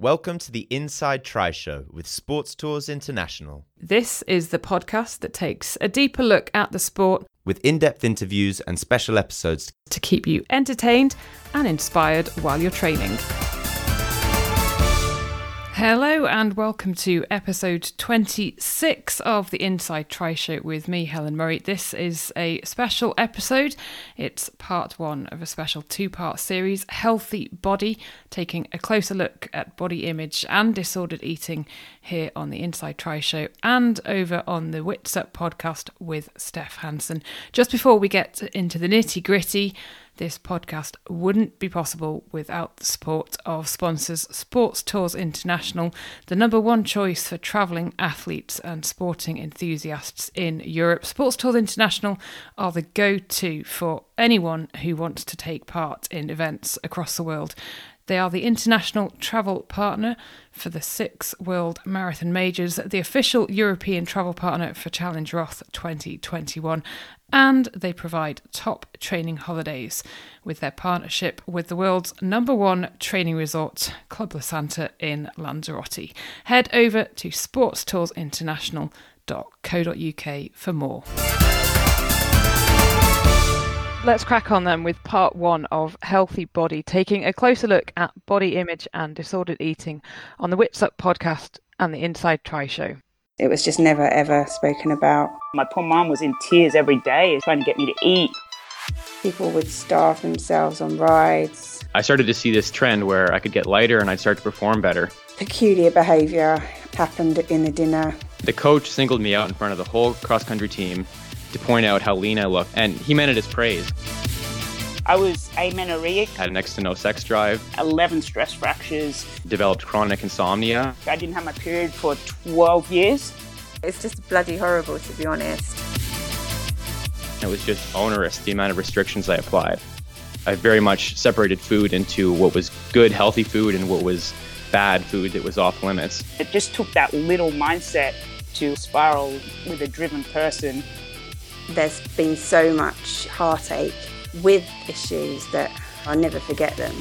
Welcome to the Inside Tri Show with Sports Tours International, This is the podcast that takes a deeper look at the sport with in depth interviews and special episodes. to keep you entertained and inspired while you're training. Hello and welcome to episode 26 of the Inside Tri Show with me, Helen Murray. This is a special episode. It's part one of a special two part series, Healthy Body, taking a closer look at body image and disordered eating here on the Inside Try Show and over on the Witsup podcast with Stef Hanson. Just before we get into the nitty gritty, this podcast wouldn't be possible without the support of sponsors Sports Tours International, the number one choice for travelling athletes and sporting enthusiasts in Europe. Sports Tours International are the go to for anyone who wants to take part in events across the world. They are the international travel partner for the six World Marathon Majors, the official European travel partner for Challenge Roth 2021, and they provide top training holidays with their partnership with the world's number one training resort, Club La Santa in Lanzarote. Head over to sportstoursinternational.co.uk for more. Let's crack on then with part one of Healthy Body, taking a closer look at body image and disordered eating on the Witsup podcast and the Inside Tri show. It was just never ever spoken about. My poor mum was in tears every day trying to get me to eat. People would starve themselves on rides. I started to see this trend where I could get lighter and I'd start to perform better. Peculiar behaviour happened in the dinner. The coach singled me out in front of the whole cross country team to point out how lean I looked, and he meant it as praise. I was amenorrheic, Had next to no sex drive, 11 stress fractures. developed chronic insomnia. I didn't have my period for 12 years. It's just bloody horrible, to be honest. It was just onerous, the amount of restrictions I applied. I very much separated food into what was good, healthy food and what was bad food that was off limits. It just took that little mindset to spiral with a driven person. There's been so much heartache with issues that I'll never forget them.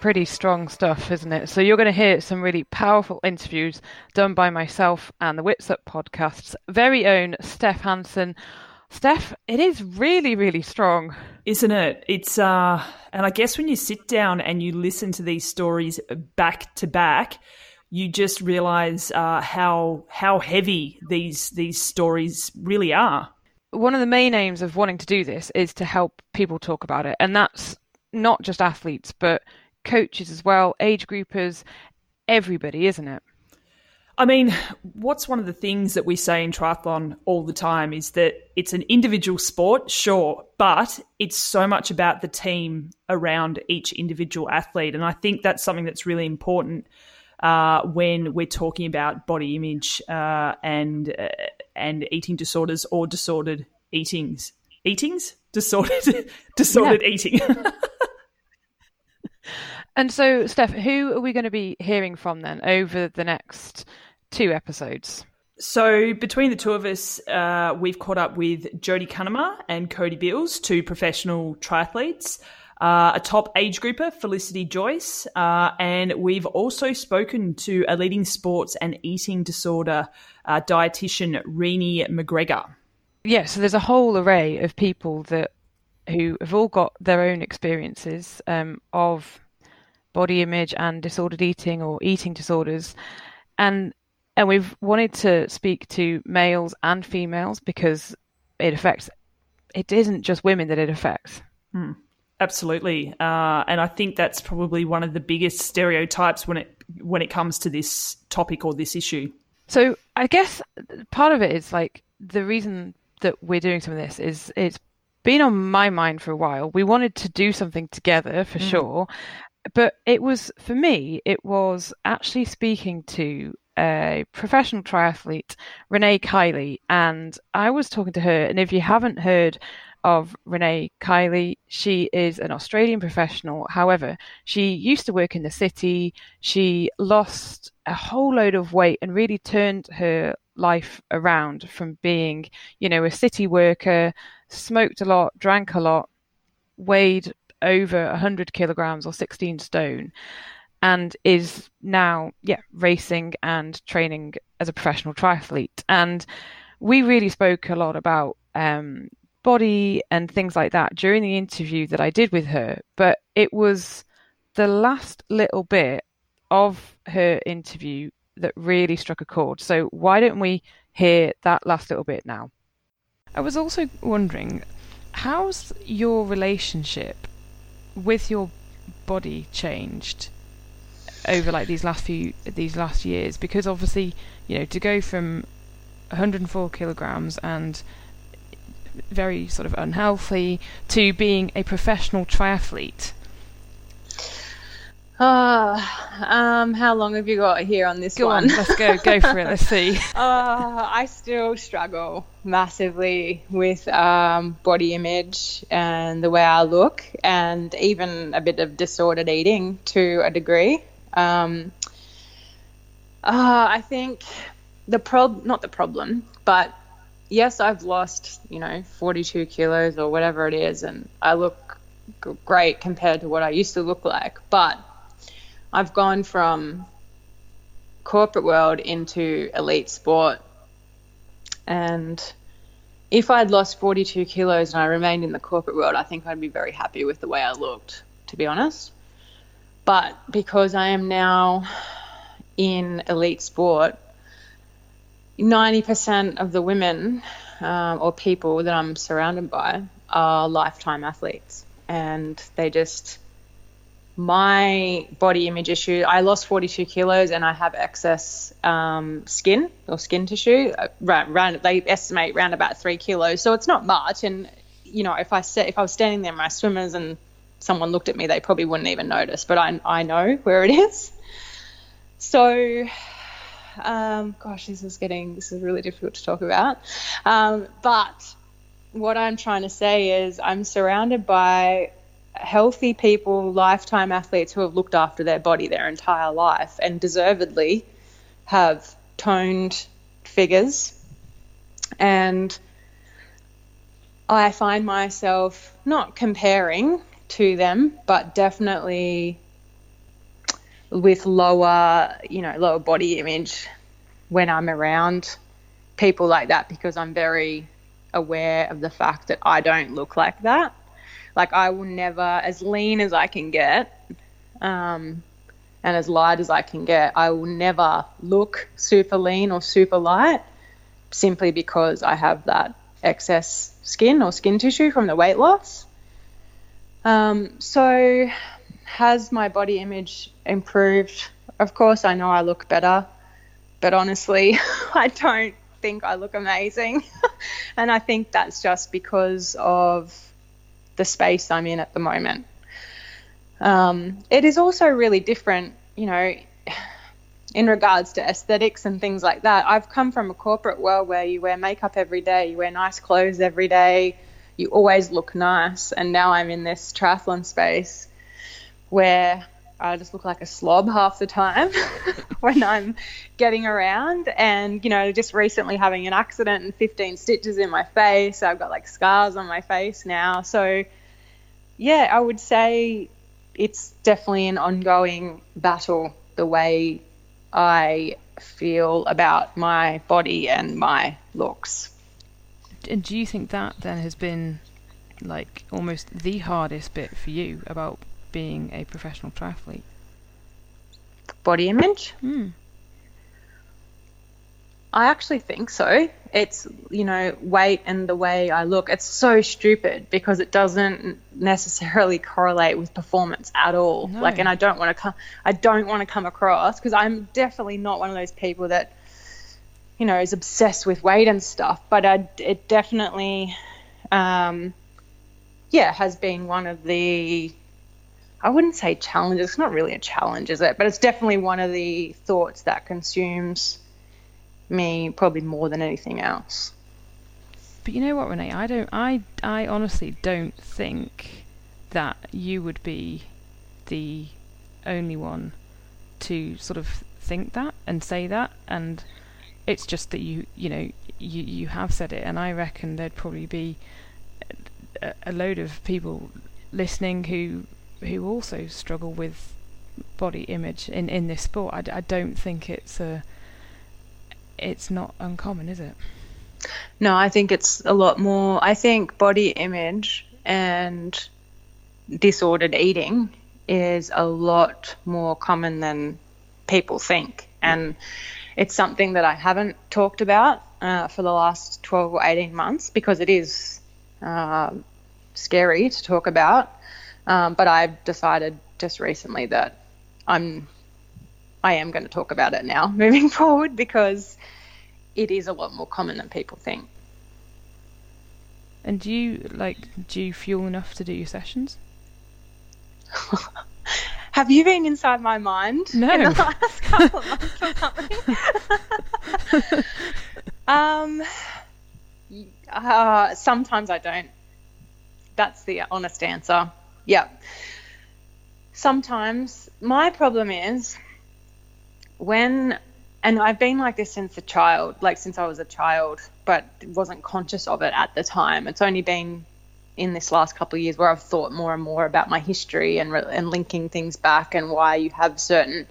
Pretty strong stuff, isn't it? So, you're going to hear some really powerful interviews done by myself and the Witsup podcast's very own Stef Hanson. Stef, it is really, really strong. Isn't it? It's uh and I guess when you sit down and you listen to these stories back to back, you just realize uh, how how heavy these these stories really are. One of the main aims of wanting to do this is to help people talk about it. And that's not just athletes, but coaches as well, age groupers, everybody, isn't it? I mean, what's one of the things that we say in triathlon all the time is that it's an individual sport, sure, but it's so much about the team around each individual athlete. And I think that's something that's really important uh, when we're talking about body image uh, and uh, and eating disorders or disordered eatings. Eatings? Disordered disordered eating. And so, Stef, who are we going to be hearing from then over the next two episodes? So, between the two of us, uh, we've caught up with Jodie Cunnama and Cody Beals, two professional triathletes, uh, a top age grouper, Felicity Joyce, uh, and we've also spoken to a leading sports and eating disorder uh, dietitian, Renee McGregor. Yeah, so there's a whole array of people that who have all got their own experiences um, of body image and disordered eating or eating disorders, and and we've wanted to speak to males and females because it affects. It isn't just women that it affects. Hmm. Absolutely, uh, and I think that's probably one of the biggest stereotypes when it when it comes to this topic or this issue. So I guess part of it is like the reason that we're doing some of this is it's been on my mind for a while. We wanted to do something together for mm. sure, but it was for me. It was actually speaking to a professional triathlete, Renee Kiley, and I was talking to her. And if you haven't heard of Renee Kiley. She is an Australian professional. However, she used to work in the city. She lost a whole load of weight and really turned her life around from being, you know, a city worker, smoked a lot, drank a lot, weighed over 100 kilograms or 16 stone and is now yeah racing and training as a professional triathlete and we really spoke a lot about um, body and things like that during the interview that I did with her, but it was the last little bit of her interview that really struck a chord. So why don't we hear that last little bit now? I was also wondering, how's your relationship with your body changed over like these last few these last years? Because obviously, you know, to go from 104 kilograms and very sort of unhealthy to being a professional triathlete? Uh, um, how long have you got here on this go one? On, let's go. Go for it. Let's see. uh, I still struggle massively with um, body image and the way I look, and even a bit of disordered eating to a degree. Um, uh, I think the prob not the problem, but yes, I've lost, you know, 42 kilos or whatever it is, and I look g- great compared to what I used to look like. But I've gone from corporate world into elite sport. And if I'd lost 42 kilos and I remained in the corporate world, I think I'd be very happy with the way I looked, to be honest. But because I am now in elite sport, 90% of the women um, or people that I'm surrounded by are lifetime athletes. And they just, my body image issue, I lost 42 kilos and I have excess um, skin or skin tissue. Uh, they estimate around about three kilos. So it's not much. And, you know, if I, set, if I was standing there my swimmers and someone looked at me, they probably wouldn't even notice. But I, I know where it is. So um, gosh, this is getting this is really difficult to talk about. Um, but what I'm trying to say is I'm surrounded by healthy people, lifetime athletes who have looked after their body their entire life and deservedly have toned figures. And I find myself not comparing to them, but definitely with lower, you know, lower body image when I'm around people like that because I'm very aware of the fact that I don't look like that. Like I will never, as lean as I can get, um, and as light as I can get, I will never look super lean or super light simply because I have that excess skin or skin tissue from the weight loss. Um, so has my body image improved? Of course, I know I look better, but honestly, I don't think I look amazing. and I think that's just because of the space I'm in at the moment. Um, it is also really different, you know, in regards to aesthetics and things like that. I've come from a corporate world where you wear makeup every day, you wear nice clothes every day, you always look nice. And now I'm in this triathlon space where I just look like a slob half the time when I'm getting around. And, you know, just recently having an accident and 15 stitches in my face. I've got like scars on my face now. So, yeah, I would say it's definitely an ongoing battle the way I feel about my body and my looks. And do you think that then has been like almost the hardest bit for you about being a professional triathlete? Body image? Hmm. I actually think so. It's, you know, weight and the way I look. It's so stupid because it doesn't necessarily correlate with performance at all. No. Like, and I don't want to come, I don't want to come across because I'm definitely not one of those people that, you know, is obsessed with weight and stuff. But I, it definitely, um, yeah, has been one of the, I wouldn't say challenges. It's not really a challenge, is it? But it's definitely one of the thoughts that consumes me probably more than anything else. But you know what, Renee? I don't. I I honestly don't think that you would be the only one to sort of think that and say that. And it's just that you you know you you have said it, and I reckon there'd probably be a, a load of people listening who who also struggle with body image in in this sport. I, I don't think it's a it's not uncommon, is it? No, I think it's a lot more. I think body image and disordered eating is a lot more common than people think. And it's something that I haven't talked about uh, for the last 12 or 18 months because it is uh, scary to talk about. Um, but I've decided just recently that I'm I am going to talk about it now moving forward because it is a lot more common than people think. And do you like do you fuel enough to do your sessions? Have you been inside my mind No. in the last couple of months or something? um, uh, sometimes I don't. That's the honest answer. Yeah. Sometimes my problem is when, and I've been like this since a child, like since I was a child, but wasn't conscious of it at the time. It's only been in this last couple of years where I've thought more and more about my history and and linking things back and why you have certain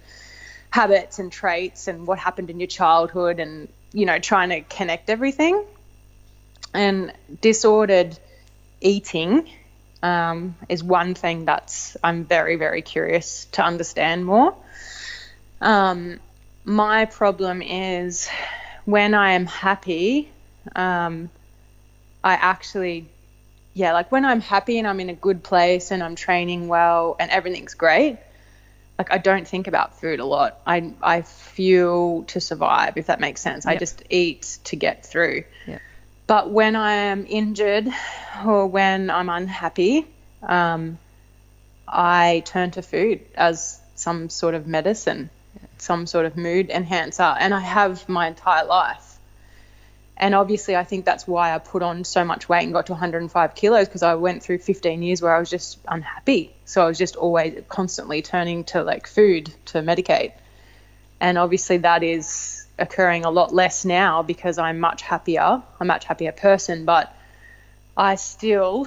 habits and traits and what happened in your childhood and you know trying to connect everything and disordered eating um, is one thing that's I'm very very curious to understand more. Um, my problem is when I am happy, um, I actually yeah, like when I'm happy and I'm in a good place and I'm training well and everything's great, like I don't think about food a lot. I I fuel to survive, if that makes sense. I just eat to get through. Yeah. But when I am injured or when I'm unhappy, um, I turn to food as some sort of medicine, some sort of mood enhancer, and I have my entire life. And obviously, I think that's why I put on so much weight and got to 105 kilos because I went through 15 years where I was just unhappy. So I was just always constantly turning to like food to medicate. And obviously, that is occurring a lot less now because I'm much happier, a much happier person. But I still,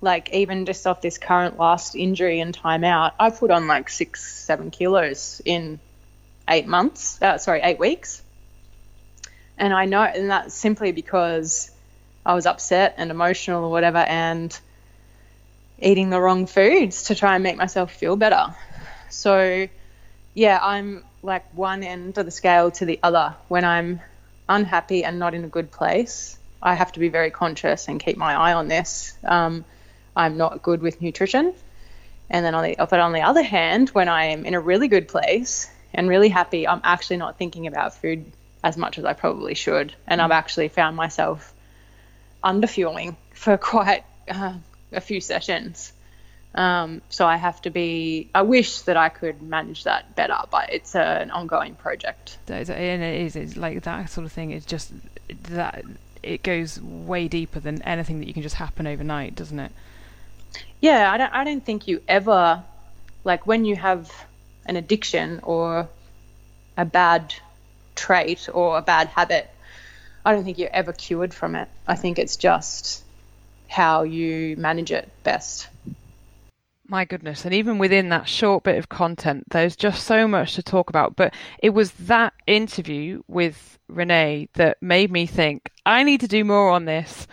like, even just off this current last injury and time out, I put on like six, seven kilos in eight months, uh, sorry, eight weeks. And I know, and that's simply because I was upset and emotional or whatever, and eating the wrong foods to try and make myself feel better. So, yeah, I'm like one end of the scale to the other. When I'm unhappy and not in a good place, I have to be very conscious and keep my eye on this. Um, I'm not good with nutrition. And then on the, but on the other hand, when I am in a really good place and really happy, I'm actually not thinking about food as much as I probably should. And I've actually found myself underfueling for quite uh, a few sessions. Um, so I have to be. I wish that I could manage that better, but it's a, an ongoing project. And it is. It's like that sort of thing. It's just that it goes way deeper than anything that you can just happen overnight, doesn't it? Yeah, I don't. I don't think you ever, like, when you have an addiction or a bad trait or a bad habit, I don't think you're ever cured from it. I think it's just how you manage it best. My goodness. And even within that short bit of content, there's just so much to talk about. But it was that interview with Renee that made me think, I need to do more on this.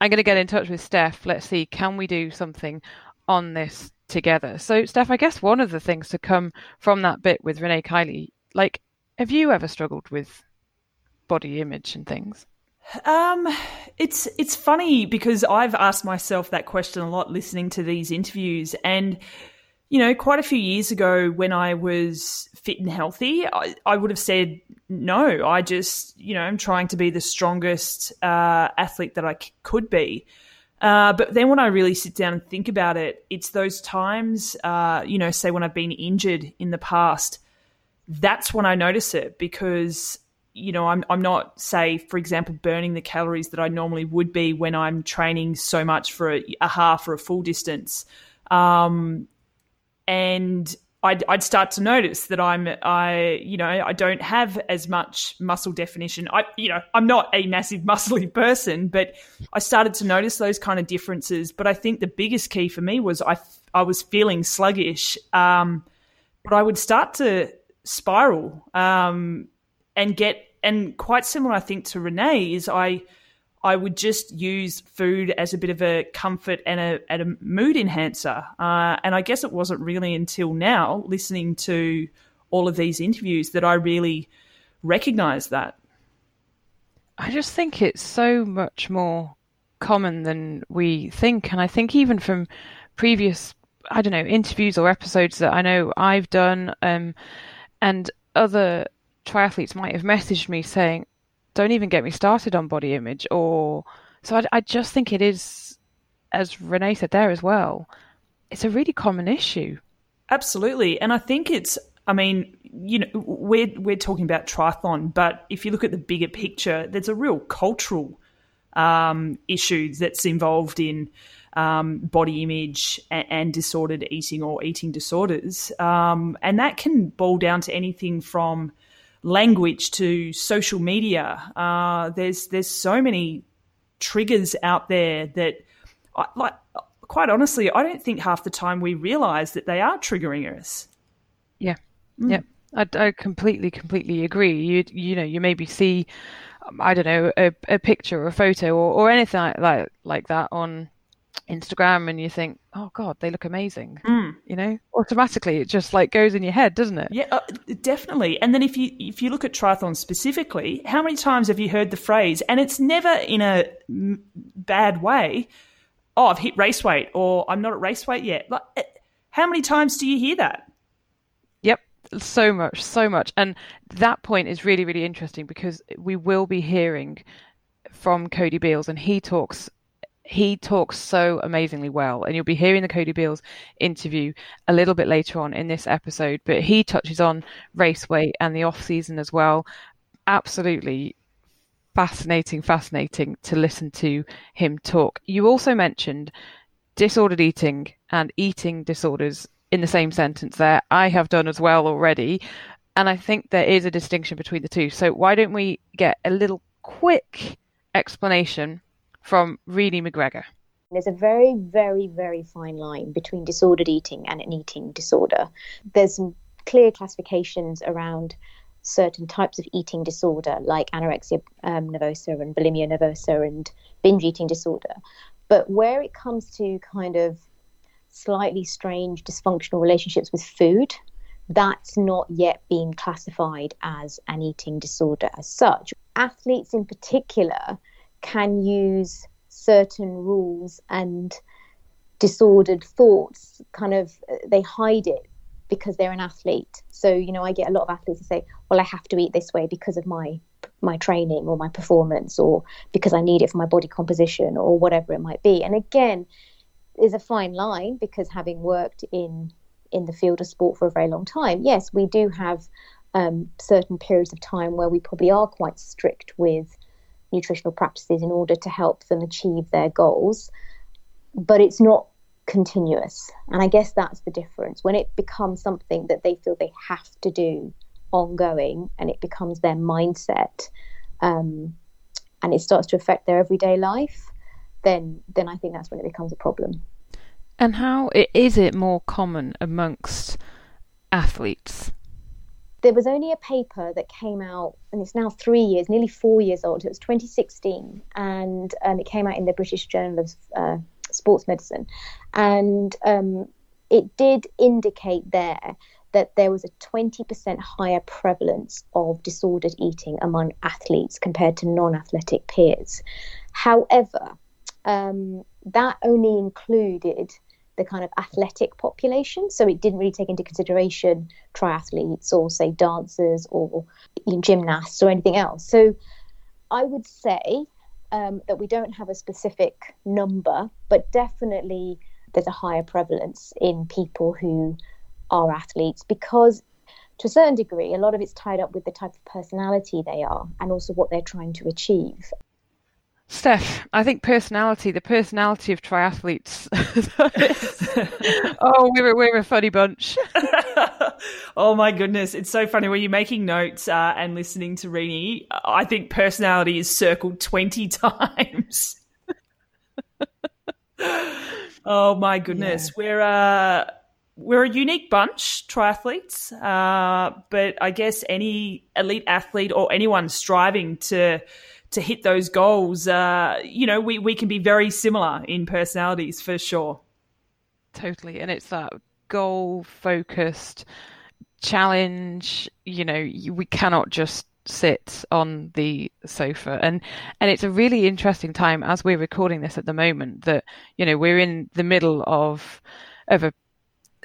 I'm going to get in touch with Stef. Let's see, can we do something on this together? So, Stef, I guess one of the things to come from that bit with Renee Kiley, like, have you ever struggled with body image and things? Um, it's it's funny because I've asked myself that question a lot listening to these interviews, and you know, quite a few years ago when I was fit and healthy, I, I would have said no. I just you know I'm trying to be the strongest uh, athlete that I c- could be. Uh, but then when I really sit down and think about it, it's those times, uh, you know, say when I've been injured in the past, that's when I notice it because you know, I'm I'm not say, for example, burning the calories that I normally would be when I'm training so much for a, a half or a full distance, um, and I'd, I'd start to notice that I'm I you know I don't have as much muscle definition. I you know I'm not a massive muscly person, but I started to notice those kind of differences. But I think the biggest key for me was I I was feeling sluggish, um, but I would start to spiral. Um, and get and quite similar, I think, to Renee is I I would just use food as a bit of a comfort and a, and a mood enhancer. Uh, and I guess it wasn't really until now, listening to all of these interviews, that I really recognized that. I just think it's so much more common than we think. And I think even from previous, I don't know, interviews or episodes that I know I've done um, and other triathletes might have messaged me saying, "Don't even get me started on body image," or so. I, I just think it is, as Renee said there as well, it's a really common issue. Absolutely, and I think it's. I mean, you know, we're we're talking about triathlon, but if you look at the bigger picture, there's a real cultural um, issue that's involved in um, body image and, and, disordered eating or eating disorders, um, and that can boil down to anything from language to social media. Uh, there's there's so many triggers out there that, I, like, quite honestly, I don't think half the time we realise that they are triggering us. Yeah, mm. yeah, I, I completely completely agree. You you know you maybe see. Um, I don't know a, a picture or a photo or, or anything like, like like that on Instagram and you think, oh God, they look amazing. Mm. You know, automatically it just like goes in your head, doesn't it? Yeah, uh, definitely. And then if you if you look at triathlon specifically, how many times have you heard the phrase? And it's never in a m- bad way. Oh, I've hit race weight, or I'm not at race weight yet. Like, eh, how many times do you hear that? Yep, so much, so much. And that point is really, really interesting because we will be hearing from Cody Beals, and he talks he talks so amazingly well, and you'll be hearing the Cody Beals interview a little bit later on in this episode. But he touches on race weight and the off season as well. Absolutely fascinating, fascinating to listen to him talk. You also mentioned disordered eating and eating disorders in the same sentence there. I have done as well already. And I think there is a distinction between the two. So why don't we get a little quick explanation from Renee McGregor. There's a very, very, very fine line between disordered eating and an eating disorder. There's some clear classifications around certain types of eating disorder, like anorexia um, nervosa and bulimia nervosa and binge eating disorder. But where it comes to kind of slightly strange dysfunctional relationships with food, that's not yet been classified as an eating disorder as such. Athletes in particular can use certain rules and disordered thoughts kind of they hide it because they're an athlete. So you know i get a lot of athletes who say well i have to eat this way because of my my training or my performance or because i need it for my body composition or whatever it might be. And again is a fine line because having worked in in the field of sport for a very long time yes we do have um, certain periods of time where we probably are quite strict with nutritional practices in order to help them achieve their goals. But it's not continuous. And I guess that's the difference. When it becomes something that they feel they have to do ongoing and it becomes their mindset um, and it starts to affect their everyday life, then then I think that's when it becomes a problem. And how is it more common amongst athletes? There was only a paper that came out, and it's now three years, nearly four years old. It was 2016, and um, it came out in the British Journal of uh, Sports Medicine, and um, it did indicate there that there was a 20% higher prevalence of disordered eating among athletes compared to non athletic peers. However, um, that only included the kind of athletic population. So it didn't really take into consideration triathletes or, say, dancers or gymnasts or anything else. So I would say um, that we don't have a specific number, but definitely there's a higher prevalence in people who are athletes because to a certain degree, a lot of it's tied up with the type of personality they are and also what they're trying to achieve. Stef, I think personality, the personality of triathletes. oh, we're, we're a funny bunch. oh my goodness. It's so funny when you're making notes uh, and listening to Renee. I think personality is circled 20 times. oh my goodness. Yeah. We're, uh, we're a unique bunch, triathletes, uh, but I guess any elite athlete or anyone striving to to hit those goals, uh, you know, we, we can be very similar in personalities for sure. Totally. And it's that goal focused challenge. You know, we cannot just sit on the sofa and and it's a really interesting time as we're recording this at the moment that you know we're in the middle of of a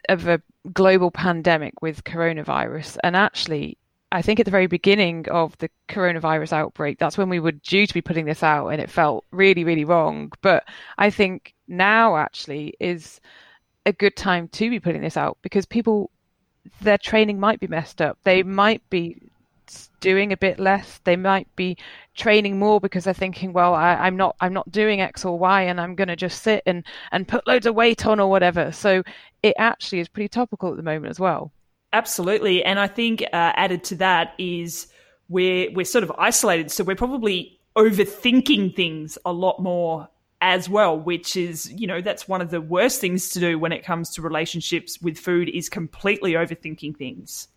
of a global pandemic with coronavirus and actually I think at the very beginning of the coronavirus outbreak, that's when we were due to be putting this out, and it felt really, really wrong. But I think now actually is a good time to be putting this out because people, their training might be messed up. They might be doing a bit less. They might be training more because they're thinking, well, I, am not, I'm not doing X or Y, and I'm going to just sit and and put loads of weight on or whatever. So it actually is pretty topical at the moment as well. Absolutely, and I think uh, added to that is we're we're sort of isolated, so we're probably overthinking things a lot more as well, which is you know that's one of the worst things to do when it comes to relationships with food is completely overthinking things.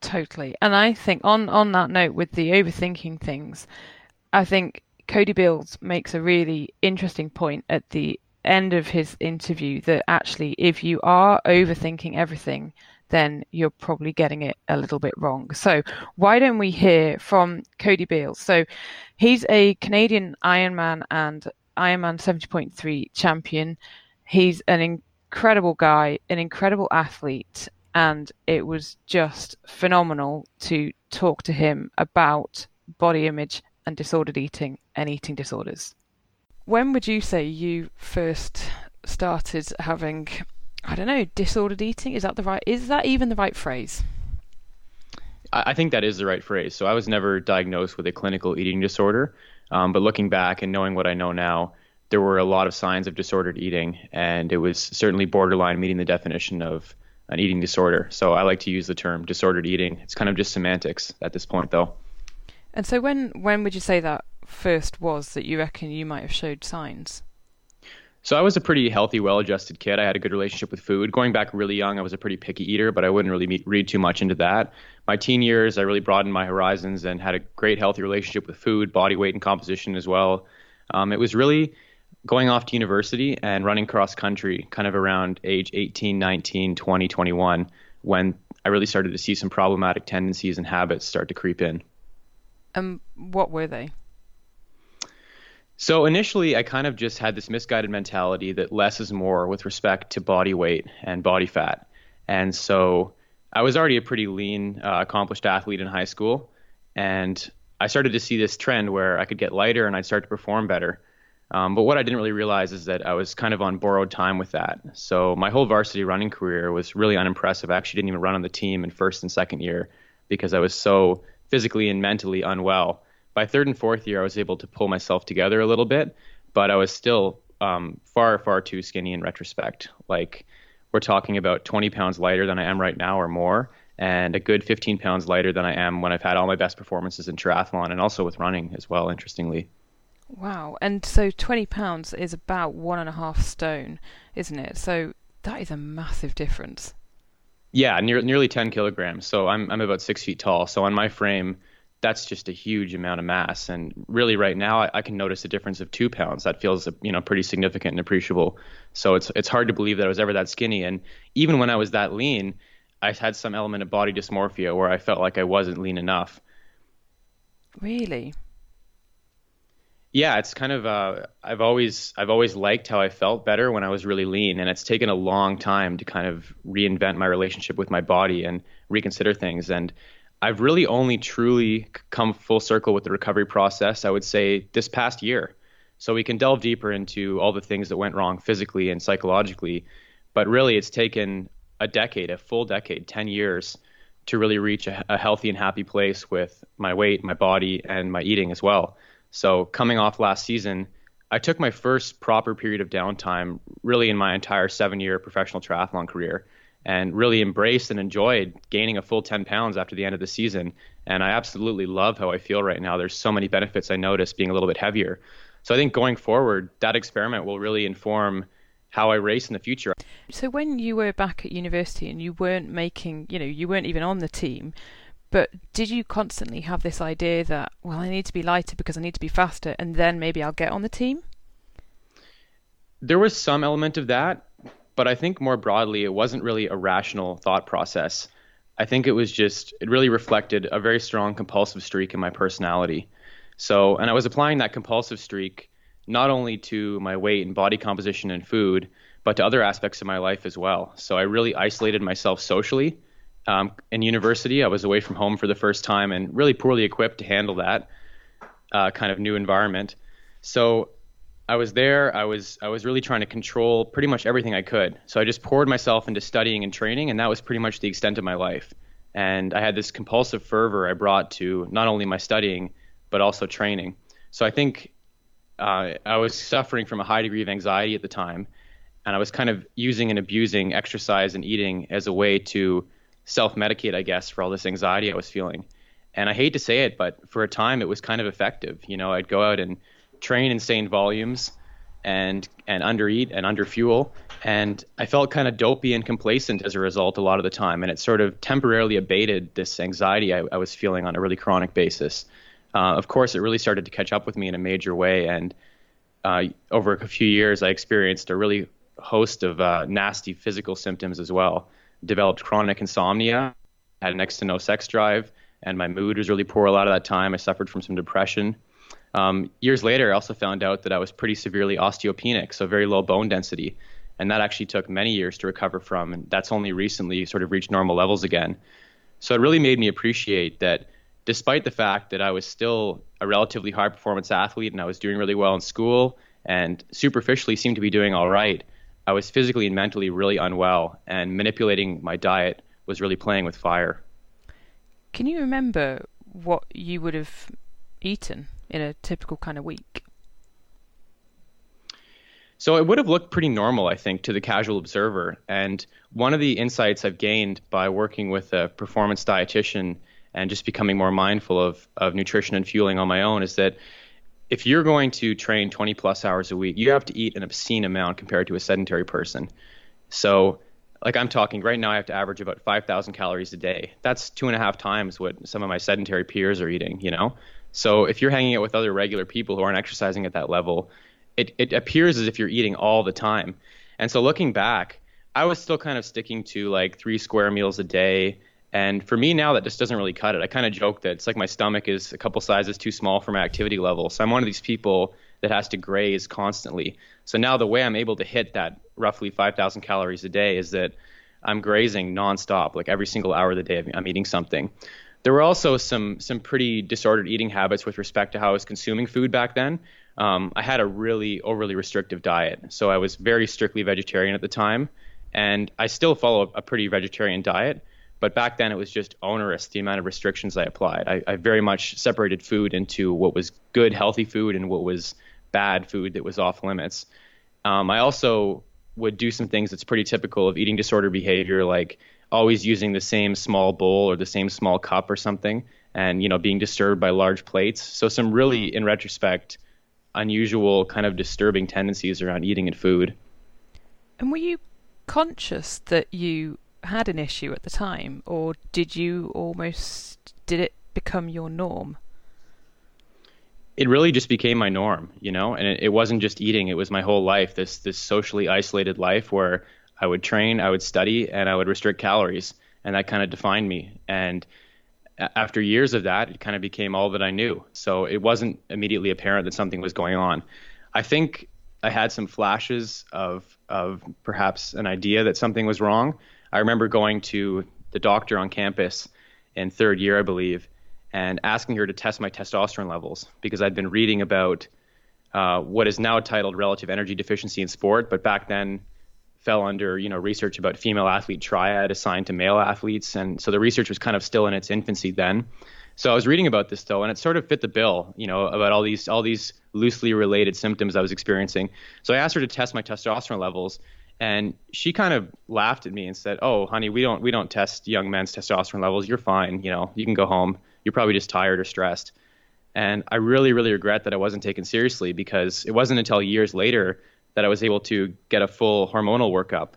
Totally, and I think on on that note with the overthinking things, I think Cody Beals makes a really interesting point at the end of his interview that actually if you are overthinking everything then you're probably getting it a little bit wrong. So, why don't we hear from Cody Beals? So, he's a Canadian Ironman and Ironman 70.3 champion. He's an incredible guy, an incredible athlete, and it was just phenomenal to talk to him about body image and disordered eating and eating disorders. When would you say you first started having I don't know, disordered eating. Is that the right? Is that even the right phrase? I think that is the right phrase. So I was never diagnosed with a clinical eating disorder, um, but looking back and knowing what I know now, there were a lot of signs of disordered eating, and it was certainly borderline meeting the definition of an eating disorder. So I like to use the term disordered eating. It's kind of just semantics at this point, though. And so when when would you say that first was that you reckon you might have showed signs? So I was a pretty healthy, well-adjusted kid. I had a good relationship with food. Going back really young, I was a pretty picky eater, but I wouldn't really meet, read too much into that. My teen years, I really broadened my horizons and had a great, healthy relationship with food, body weight, and composition as well. Um, it was really going off to university and running cross country, kind of around age 18, 19, 20, 21, when I really started to see some problematic tendencies and habits start to creep in. Um, what were they? So initially, I kind of just had this misguided mentality that less is more with respect to body weight and body fat. And so I was already a pretty lean, uh, accomplished athlete in high school. And I started to see this trend where I could get lighter and I'd start to perform better. Um, but what I didn't really realize is that I was kind of on borrowed time with that. So my whole varsity running career was really unimpressive. I actually didn't even run on the team in first and second year because I was so physically and mentally unwell by third and fourth year, I was able to pull myself together a little bit, but I was still um, far, far too skinny in retrospect. Like we're talking about 20 pounds lighter than I am right now or more, and a good 15 pounds lighter than I am when I've had all my best performances in triathlon and also with running as well, interestingly. Wow. And so 20 pounds is about one and a half stone, isn't it? So that is a massive difference. Yeah, near, nearly 10 kilograms. So I'm, I'm about six feet tall. So on my frame, that's just a huge amount of mass. And really, right now, I, I, can notice a difference of two pounds. That feels, you know, pretty significant and appreciable. So it's it's hard to believe that I was ever that skinny. And even when I was that lean, I had some element of body dysmorphia where I felt like I wasn't lean enough. Really? Yeah, it's kind of. Uh, I've always I've always liked how I felt better when I was really lean, and it's taken a long time to kind of reinvent my relationship with my body and reconsider things. And I've really only truly come full circle with the recovery process, I would say, this past year. So we can delve deeper into all the things that went wrong physically and psychologically. But really, it's taken a decade, a full decade, 10 years to really reach a, a healthy and happy place with my weight, my body, and my eating as well. So coming off last season, I took my first proper period of downtime really in my entire seven year professional triathlon career and really embraced and enjoyed gaining a full 10 pounds after the end of the season. And I absolutely love how I feel right now. There's so many benefits I notice being a little bit heavier. So I think going forward, that experiment will really inform how I race in the future. So when you were back at university and you weren't making, you know, you weren't even on the team, but did you constantly have this idea that, well, I need to be lighter because I need to be faster and then maybe I'll get on the team? There was some element of that, but I think more broadly, it wasn't really a rational thought process. I think it was just, it really reflected a very strong compulsive streak in my personality. So, and I was applying that compulsive streak not only to my weight and body composition and food, but to other aspects of my life as well. So I really isolated myself socially. Um, in university, I was away from home for the first time and really poorly equipped to handle that uh, kind of new environment. So I was there. I was I was really trying to control pretty much everything I could. So I just poured myself into studying and training, and that was pretty much the extent of my life. And I had this compulsive fervor I brought to not only my studying but also training. So I think uh, I was suffering from a high degree of anxiety at the time, and I was kind of using and abusing exercise and eating as a way to self-medicate, I guess, for all this anxiety I was feeling. And I hate to say it, but for a time it was kind of effective. You know, I'd go out and train insane volumes and and undereat and underfuel and I felt kind of dopey and complacent as a result a lot of the time and it sort of temporarily abated this anxiety I, I was feeling on a really chronic basis. Uh, of course, it really started to catch up with me in a major way and uh, over a few years I experienced a really host of uh, nasty physical symptoms as well. Developed chronic insomnia, had next to no sex drive, and my mood was really poor a lot of that time. I suffered from some depression. Um, years later, I also found out that I was pretty severely osteopenic, so very low bone density. And that actually took many years to recover from. And that's only recently sort of reached normal levels again. So it really made me appreciate that despite the fact that I was still a relatively high performance athlete and I was doing really well in school and superficially seemed to be doing all right, I was physically and mentally really unwell. And manipulating my diet was really playing with fire. Can you remember what you would have eaten? In a typical kind of week? So it would have looked pretty normal, I think, to the casual observer. And one of the insights I've gained by working with a performance dietitian and just becoming more mindful of, of nutrition and fueling on my own is that if you're going to train 20 plus hours a week, you have to eat an obscene amount compared to a sedentary person. So, like I'm talking right now, I have to average about 5,000 calories a day. That's two and a half times what some of my sedentary peers are eating, you know? So if you're hanging out with other regular people who aren't exercising at that level, it, it appears as if you're eating all the time. And so looking back, I was still kind of sticking to like three square meals a day. And for me now, that just doesn't really cut it. I kind of joke that it's like my stomach is a couple sizes too small for my activity level. So I'm one of these people that has to graze constantly. So now the way I'm able to hit that roughly 5,000 calories a day is that I'm grazing nonstop, like every single hour of the day I'm eating something. There were also some some pretty disordered eating habits with respect to how I was consuming food back then. Um, I had a really overly restrictive diet, so I was very strictly vegetarian at the time, and I still follow a pretty vegetarian diet. But back then, it was just onerous the amount of restrictions I applied. I, I very much separated food into what was good, healthy food and what was bad food that was off limits. Um, I also would do some things that's pretty typical of eating disorder behavior, like always using the same small bowl or the same small cup or something, and you know being disturbed by large plates. So some really, in retrospect, unusual kind of disturbing tendencies around eating and food. And were you conscious that you had an issue at the time, or did you almost did it become your norm? It really just became my norm, you know, and it, it wasn't just eating; it was my whole life. This this socially isolated life where I would train, I would study, and I would restrict calories, and that kind of defined me. And after years of that, it kind of became all that I knew. So it wasn't immediately apparent that something was going on. I think I had some flashes of of perhaps an idea that something was wrong. I remember going to the doctor on campus in third year, I believe, and asking her to test my testosterone levels because I'd been reading about uh, what is now titled relative energy deficiency in sport, but back then fell under you know research about female athlete triad assigned to male athletes, and so the research was kind of still in its infancy then. So I was reading about this though, and it sort of fit the bill, you know, about all these all these loosely related symptoms I was experiencing. So I asked her to test my testosterone levels, and she kind of laughed at me and said, "Oh, honey, we don't we don't test young men's testosterone levels. You're fine. You know, you can go home. You're probably just tired or stressed." And I really really regret that I wasn't taken seriously because it wasn't until years later that I was able to get a full hormonal workup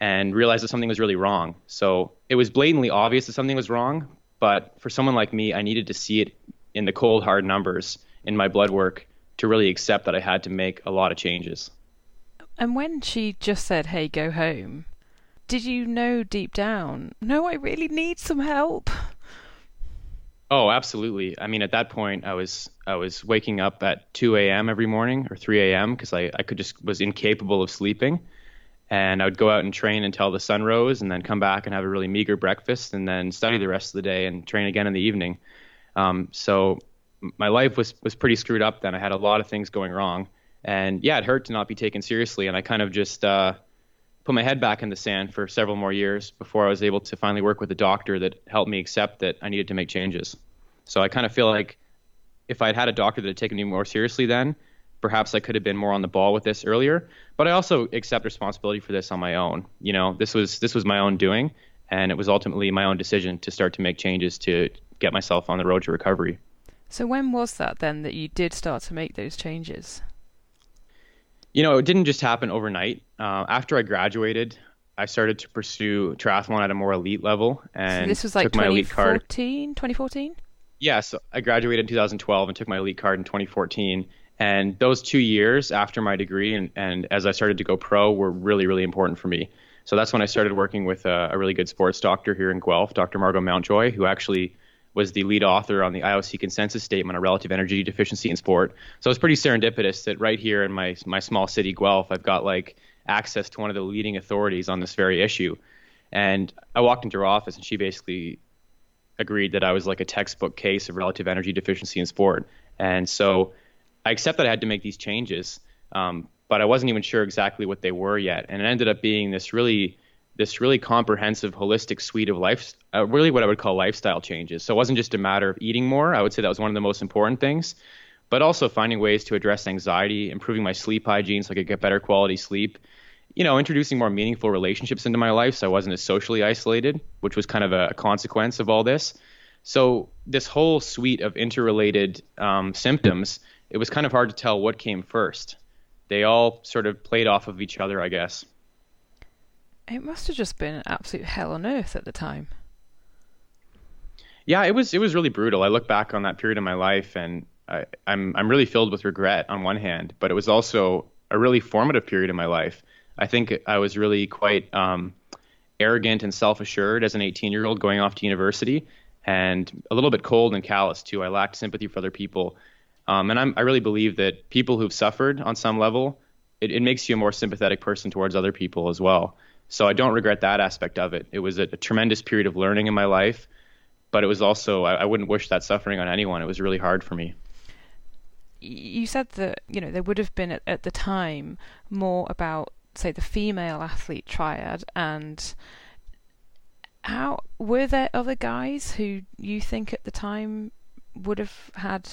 and realize that something was really wrong. So it was blatantly obvious that something was wrong, but for someone like me, I needed to see it in the cold hard numbers in my blood work to really accept that I had to make a lot of changes. And when she just said, "Hey, go home," did you know deep down, "No, I really need some help"? Oh, absolutely. I mean, at that point, I was I was waking up at 2 a.m. every morning or 3 a.m. because I I could just was incapable of sleeping, and I would go out and train until the sun rose, and then come back and have a really meager breakfast, and then study the rest of the day and train again in the evening. Um, so my life was was pretty screwed up then. I had a lot of things going wrong, and yeah, it hurt to not be taken seriously, and I kind of just uh, put my head back in the sand for several more years before I was able to finally work with a doctor that helped me accept that I needed to make changes. So I kind of feel like if I'd had a doctor that had taken me more seriously then, perhaps I could have been more on the ball with this earlier. But I also accept responsibility for this on my own. You know, this was this was my own doing, and it was ultimately my own decision to start to make changes to get myself on the road to recovery. So when was that then that you did start to make those changes? You know, it didn't just happen overnight. Uh, after I graduated, I started to pursue triathlon at a more elite level, and so this was like took my elite card. 2014, 2014. Yeah, so I graduated in 2012 and took my elite card in 2014. And those two years after my degree and, and as I started to go pro were really, really important for me. So that's when I started working with a, a really good sports doctor here in Guelph, Dr. Margo Mountjoy, who actually was the lead author on the IOC consensus statement on relative energy deficiency in sport. So it's pretty serendipitous that right here in my my small city Guelph, I've got like access to one of the leading authorities on this very issue. And I walked into her office and she basically agreed that I was like a textbook case of relative energy deficiency in sport. And so I accept that I had to make these changes, um, but I wasn't even sure exactly what they were yet. And it ended up being this really this really comprehensive, holistic suite of life, uh, really what I would call lifestyle changes. So it wasn't just a matter of eating more. I would say that was one of the most important things, but also finding ways to address anxiety, improving my sleep hygiene so I could get better quality sleep. You know, introducing more meaningful relationships into my life so I wasn't as socially isolated, which was kind of a consequence of all this. So this whole suite of interrelated um, symptoms, it was kind of hard to tell what came first. They all sort of played off of each other, I guess. It must have just been absolute hell on earth at the time. Yeah, it was it was really brutal. I look back on that period of my life and I, I'm I'm really filled with regret on one hand, but it was also a really formative period in my life. I think I was really quite um, arrogant and self-assured as an 18-year-old going off to university, and a little bit cold and callous too. I lacked sympathy for other people, um, and I'm, I really believe that people who've suffered on some level, it, it makes you a more sympathetic person towards other people as well. So I don't regret that aspect of it. It was a, a tremendous period of learning in my life, but it was also I, I wouldn't wish that suffering on anyone. It was really hard for me. You said that you know there would have been at, at the time more about say the female athlete triad and how were there other guys who you think at the time would have had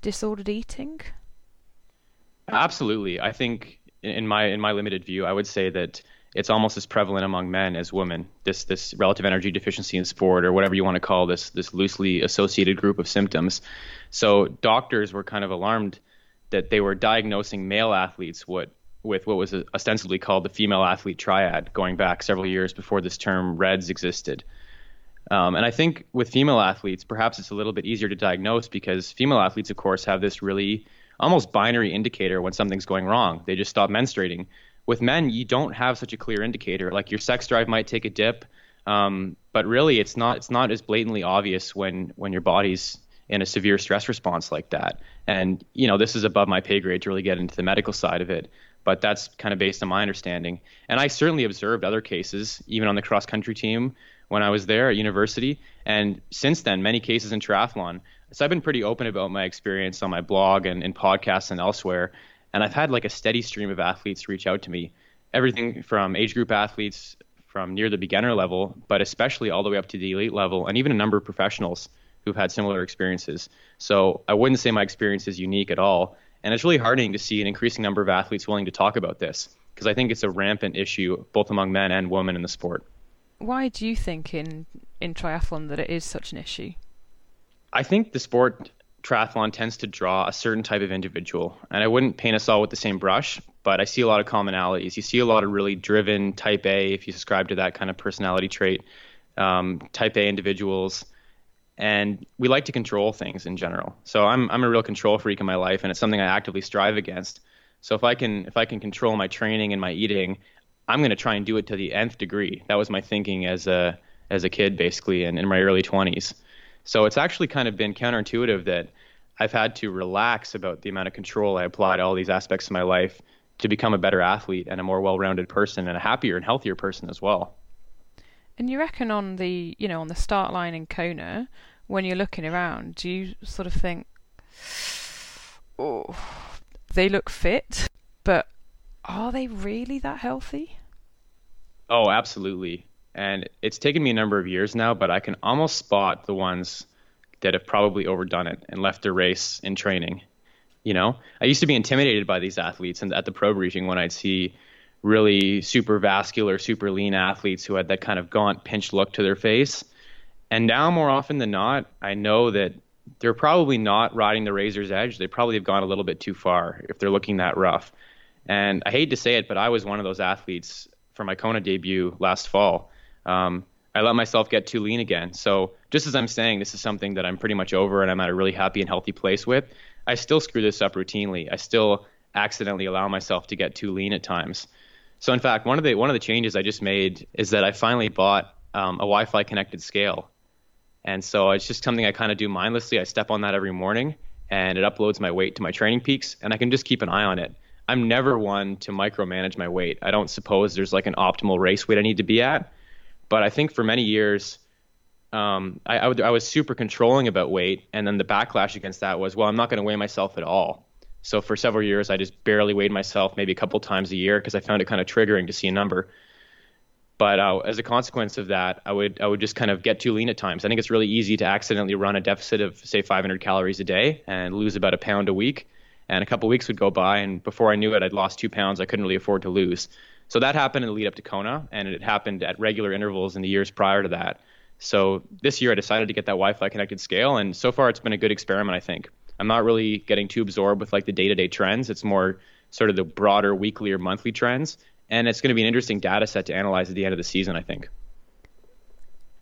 disordered eating? Absolutely. I think in my in my limited view, I would say that it's almost as prevalent among men as women. This this relative energy deficiency in sport, or whatever you want to call this this loosely associated group of symptoms. So doctors were kind of alarmed that they were diagnosing male athletes what with what was ostensibly called the female athlete triad, going back several years before this term RED-S existed. Um, and I think with female athletes, perhaps it's a little bit easier to diagnose because female athletes, of course, have this really almost binary indicator when something's going wrong. They just stop menstruating. With men, you don't have such a clear indicator. Like your sex drive might take a dip, um, but really, it's not it's not as blatantly obvious when when your body's in a severe stress response like that. And you know, this is above my pay grade to really get into the medical side of it but that's kind of based on my understanding. And I certainly observed other cases, even on the cross country team when I was there at university. And since then, many cases in triathlon. So I've been pretty open about my experience on my blog and in podcasts and elsewhere. And I've had like a steady stream of athletes reach out to me, everything from age group athletes from near the beginner level, but especially all the way up to the elite level, and even a number of professionals who've had similar experiences. So I wouldn't say my experience is unique at all. And it's really heartening to see an increasing number of athletes willing to talk about this because I think it's a rampant issue both among men and women in the sport. Why do you think in in triathlon that it is such an issue? I think the sport triathlon tends to draw a certain type of individual, and I wouldn't paint us all with the same brush, but I see a lot of commonalities. You see a lot of really driven type A, if you subscribe to that kind of personality trait, um, type A individuals and we like to control things in general. So I'm I'm a real control freak in my life, and it's something I actively strive against. So if I can if I can control my training and my eating, I'm going to try and do it to the nth degree. That was my thinking as a as a kid, basically, and in my early 20s. So it's actually kind of been counterintuitive that I've had to relax about the amount of control I apply to all these aspects of my life to become a better athlete and a more well-rounded person and a happier and healthier person as well. And you reckon on the you know on the start line in Kona, when you're looking around, do you sort of think, oh, they look fit, but are they really that healthy? Oh, absolutely. And it's taken me a number of years now, but I can almost spot the ones that have probably overdone it and left their race in training. You know, I used to be intimidated by these athletes, and at the pro briefing, when I'd see really super vascular, super lean athletes who had that kind of gaunt, pinched look to their face. And now, more often than not, I know that they're probably not riding the razor's edge. They probably have gone a little bit too far if they're looking that rough. And I hate to say it, but I was one of those athletes for my Kona debut last fall. Um, I let myself get too lean again. So just as I'm saying, this is something that I'm pretty much over and I'm at a really happy and healthy place with. I still screw this up routinely. I still accidentally allow myself to get too lean at times. So in fact, one of the one of the changes I just made is that I finally bought um, a Wi-Fi connected scale, and so it's just something I kind of do mindlessly. I step on that every morning, and it uploads my weight to my TrainingPeaks, and I can just keep an eye on it. I'm never one to micromanage my weight. I don't suppose there's like an optimal race weight I need to be at, but I think for many years. Um, I, I, would, I was super controlling about weight, and then the backlash against that was, well, I'm not going to weigh myself at all. So for several years, I just barely weighed myself, maybe a couple times a year, because I found it kind of triggering to see a number. But uh, as a consequence of that, I would I would just kind of get too lean at times. I think it's really easy to accidentally run a deficit of say 500 calories a day and lose about a pound a week. And a couple weeks would go by, and before I knew it, I'd lost two pounds I couldn't really afford to lose. So that happened in the lead up to Kona, and it happened at regular intervals in the years prior to that. So this year, I decided to get that Wi-Fi connected scale, and so far it's been a good experiment, I think. I'm not really getting too absorbed with like the day-to-day trends. It's more sort of the broader weekly or monthly trends, and it's going to be an interesting data set to analyze at the end of the season, I think.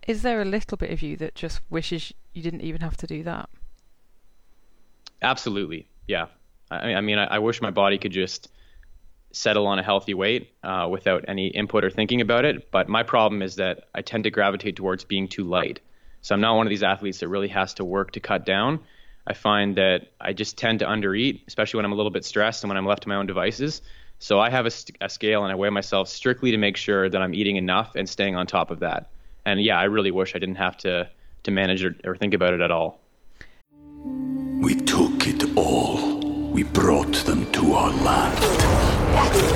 Is there a little bit of you that just wishes you didn't even have to do that? Absolutely, yeah. I, I mean, I, I, wish my body could just settle on a healthy weight uh, without any input or thinking about it. But my problem is that I tend to gravitate towards being too light. So I'm not one of these athletes that really has to work to cut down. I find that I just tend to undereat, especially when I'm a little bit stressed and when I'm left to my own devices. So I have a, a, scale and I weigh myself strictly to make sure that I'm eating enough and staying on top of that. And yeah, I really wish I didn't have to to manage it or think about it at all. We took it all. We brought them to our land.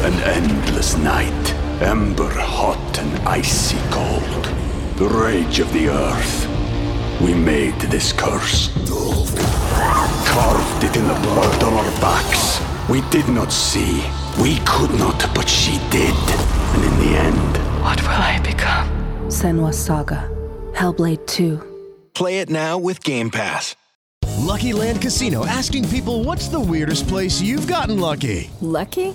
An endless night, ember hot and icy cold. The rage of the earth. We made this curse carved it in the blood on our backs. We did not see We could not, but she did. And in the end, What will I become? Senua's Saga. Hellblade 2. Play it now with Game Pass. Lucky Land Casino asking people what's the weirdest place you've gotten lucky? Lucky?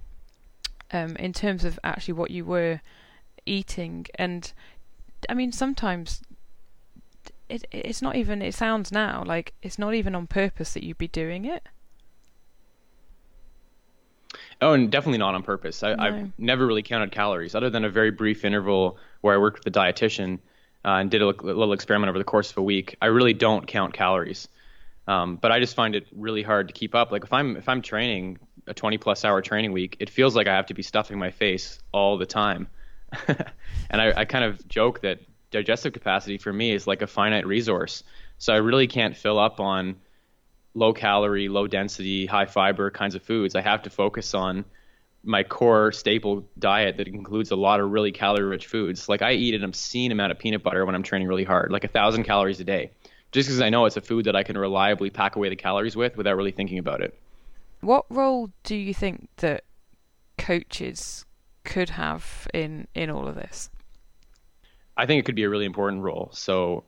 um, in terms of actually what you were eating, and I mean, sometimes it it's not even. It sounds now like it's not even on purpose that you'd be doing it. Oh, and definitely not on purpose. I, No. I've never really counted calories, other than a very brief interval where I worked with a dietitian uh, and did a, little experiment over the course of a week. I really don't count calories, um, but I just find it really hard to keep up. Like if I'm if I'm training a 20 plus hour training week, it feels like I have to be stuffing my face all the time. and I, I kind of joke that digestive capacity for me is like a finite resource. So I really can't fill up on low calorie, low density, high fiber kinds of foods. I have to focus on my core staple diet that includes a lot of really calorie rich foods. Like I eat an obscene amount of peanut butter when I'm training really hard, like a thousand calories a day, just because I know it's a food that I can reliably pack away the calories with without really thinking about it. What role do you think that coaches could have in in all of this? I think it could be a really important role. So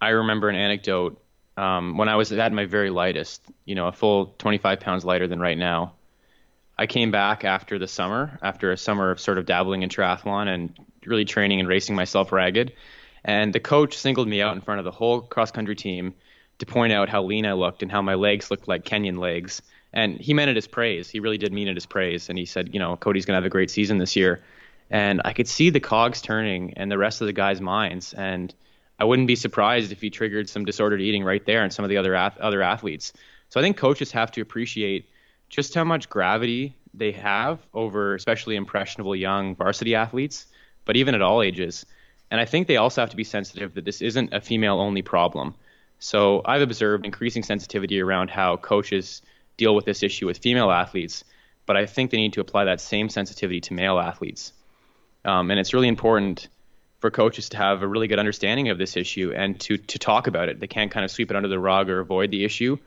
I remember an anecdote um, when I was at my very lightest, you know, a full 25 pounds lighter than right now. I came back after the summer, after a summer of sort of dabbling in triathlon and really training and racing myself ragged. And the coach singled me out in front of the whole cross country team to point out how lean I looked and how my legs looked like Kenyan legs. And he meant it as praise. He really did mean it as praise. And he said, you know, Cody's going to have a great season this year. And I could see the cogs turning and the rest of the guys' minds. And I wouldn't be surprised if he triggered some disordered eating right there in some of the other other athletes. So I think coaches have to appreciate just how much gravity they have over especially impressionable young varsity athletes, but even at all ages. And I think they also have to be sensitive that this isn't a female only problem. So I've observed increasing sensitivity around how coaches deal with this issue with female athletes, but I think they need to apply that same sensitivity to male athletes. Um, and it's really important for coaches to have a really good understanding of this issue and to to talk about it. They can't kind of sweep it under the rug or avoid the issue.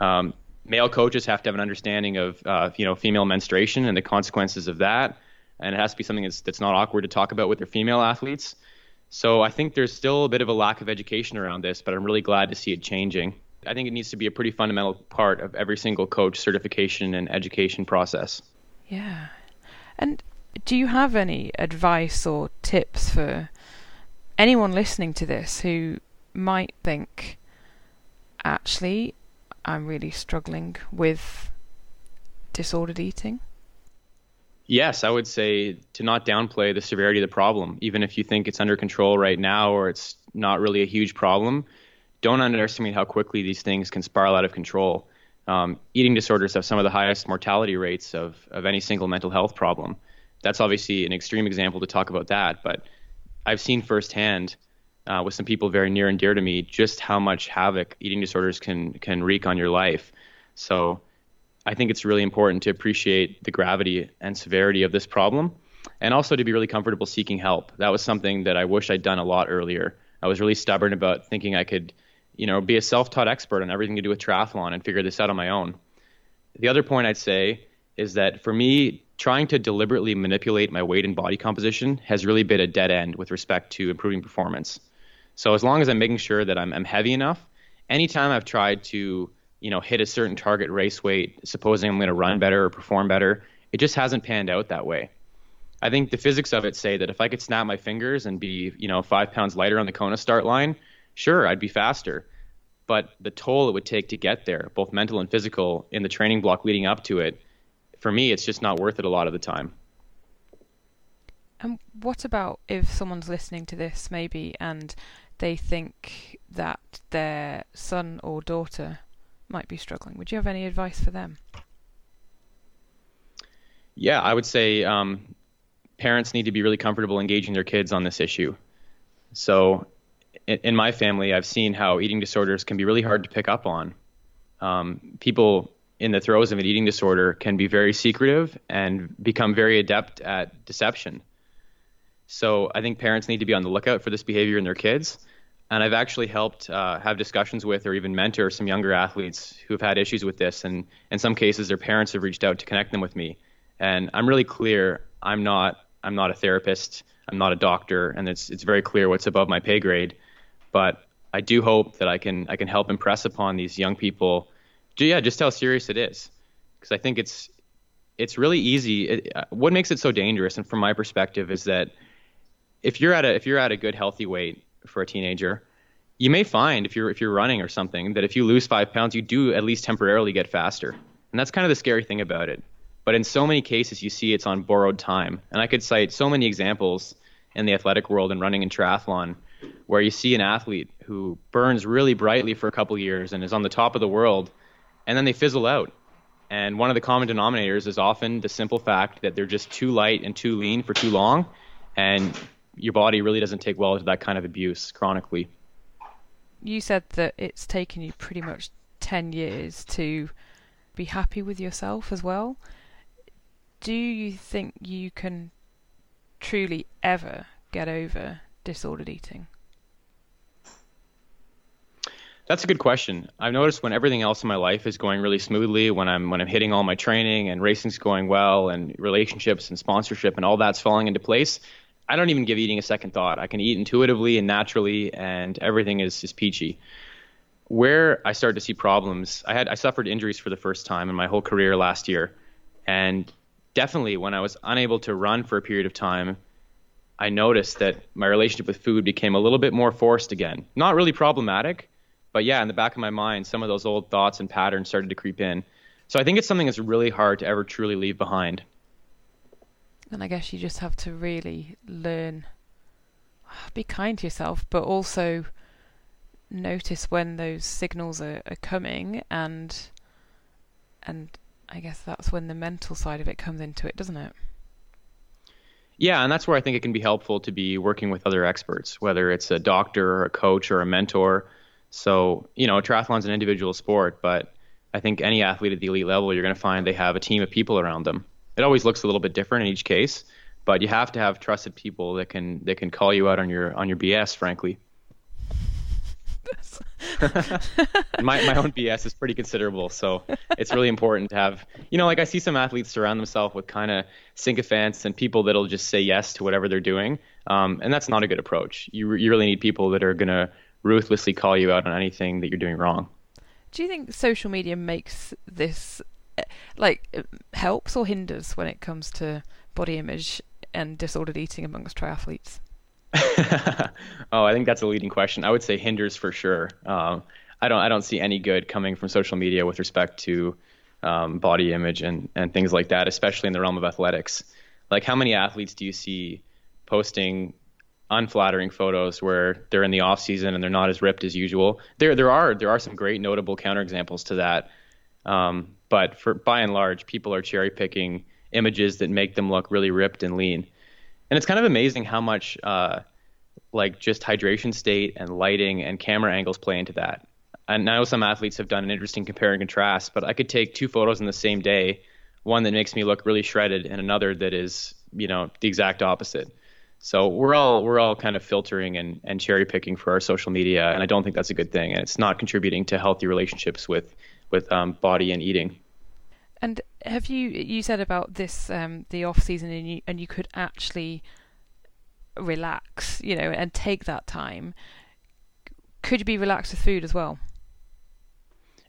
Um, male coaches have to have an understanding of uh, you know female menstruation and the consequences of that, and it has to be something that's that's not awkward to talk about with their female athletes. So I think there's still a bit of a lack of education around this, but I'm really glad to see it changing. I think it needs to be a pretty fundamental part of every single coach certification and education process. Yeah. And do you have any advice or tips for anyone listening to this who might think, actually, I'm really struggling with disordered eating? Yes, I would say to not downplay the severity of the problem, even if you think it's under control right now or it's not really a huge problem. Don't underestimate how quickly these things can spiral out of control. Um, eating disorders have some of the highest mortality rates of, of any single mental health problem. That's obviously an extreme example to talk about that, but I've seen firsthand uh, with some people very near and dear to me just how much havoc eating disorders can can wreak on your life. So I think it's really important to appreciate the gravity and severity of this problem and also to be really comfortable seeking help. That was something that I wish I'd done a lot earlier. I was really stubborn about thinking I could, you know, be a self-taught expert on everything to do with triathlon and figure this out on my own. The other point I'd say is that for me, trying to deliberately manipulate my weight and body composition has really been a dead end with respect to improving performance. So as long as I'm making sure that I'm, I'm heavy enough, anytime I've tried to, you know, hit a certain target race weight, supposing I'm going to run better or perform better, it just hasn't panned out that way. I think the physics of it say that if I could snap my fingers and be, you know, five pounds lighter on the Kona start line, sure, I'd be faster. But the toll it would take to get there, both mental and physical, in the training block leading up to it, for me, it's just not worth it a lot of the time. And what about if someone's listening to this maybe and they think that their son or daughter might be struggling? Would you have any advice for them? Yeah, I would say um, parents need to be really comfortable engaging their kids on this issue. So, in, my family, I've seen how eating disorders can be really hard to pick up on. Um, people in the throes of an eating disorder can be very secretive and become very adept at deception. So, I think parents need to be on the lookout for this behavior in their kids. And I've actually helped uh, have discussions with or even mentor some younger athletes who have had issues with this. And in some cases, their parents have reached out to connect them with me. And I'm really clear I'm not I'm not a therapist. I'm not a doctor, and it's it's very clear what's above my pay grade. But I do hope that I can I can help impress upon these young people, yeah, just how serious it is, because I think it's it's really easy. It, uh, what makes it so dangerous, and from my perspective, is that if you're at a if you're at a good healthy weight for a teenager, you may find if you're if you're running or something that if you lose five pounds, you do at least temporarily get faster, and that's kind of the scary thing about it. But in so many cases, you see it's on borrowed time. And I could cite so many examples in the athletic world and running and triathlon where you see an athlete who burns really brightly for a couple years and is on the top of the world, and then they fizzle out. And one of the common denominators is often the simple fact that they're just too light and too lean for too long, and your body really doesn't take well to that kind of abuse chronically. You said that it's taken you pretty much 10 years to be happy with yourself as well do you think you can truly ever get over disordered eating? That's a good question. I've noticed when everything else in my life is going really smoothly, when I'm when I'm hitting all my training and racing's going well and relationships and sponsorship and all that's falling into place, I don't even give eating a second thought. I can eat intuitively and naturally and everything is is peachy. Where I started to see problems, I had I suffered injuries for the first time in my whole career last year. And definitely when I was unable to run for a period of time, I noticed that my relationship with food became a little bit more forced again. Not really problematic, but yeah, in the back of my mind, some of those old thoughts and patterns started to creep in. So I think it's something that's really hard to ever truly leave behind. And I guess you just have to really learn, be kind to yourself, but also notice when those signals are, are coming and and I guess that's when the mental side of it comes into it, doesn't it? Yeah, and that's where I think it can be helpful to be working with other experts, whether it's a doctor or a coach or a mentor. So, you know, triathlon's an individual sport, but I think any athlete at the elite level, you're going to find they have a team of people around them. It always looks a little bit different in each case, but you have to have trusted people that can that can call you out on your on your BS, frankly. my my own BS is pretty considerable, so it's really important to have. You know, like I see some athletes surround themselves with kind of sycophants and people that'll just say yes to whatever they're doing, um, and that's not a good approach. You you really need people that are gonna ruthlessly call you out on anything that you're doing wrong. Do you think social media makes this like helps or hinders when it comes to body image and disordered eating amongst triathletes? oh, I think that's a leading question. I would say hinders for sure. Um, I don't I don't see any good coming from social media with respect to um, body image and and things like that, especially in the realm of athletics. Like how many athletes do you see posting unflattering photos where they're in the off season and they're not as ripped as usual? There there are there are some great notable counterexamples to that. Um, but for by and large, people are cherry picking images that make them look really ripped and lean and it's kind of amazing how much uh, like just hydration state and lighting and camera angles play into that. And I know some athletes have done an interesting compare and contrast, but I could take two photos in the same day, one that makes me look really shredded and another that is, you know, the exact opposite. So we're all we're all kind of filtering and, and cherry picking for our social media, and I don't think that's a good thing, and it's not contributing to healthy relationships with with um, body and eating. And have you you said about this um, the off season and you and you could actually relax, you know, and take that time. Could you be relaxed with food as well?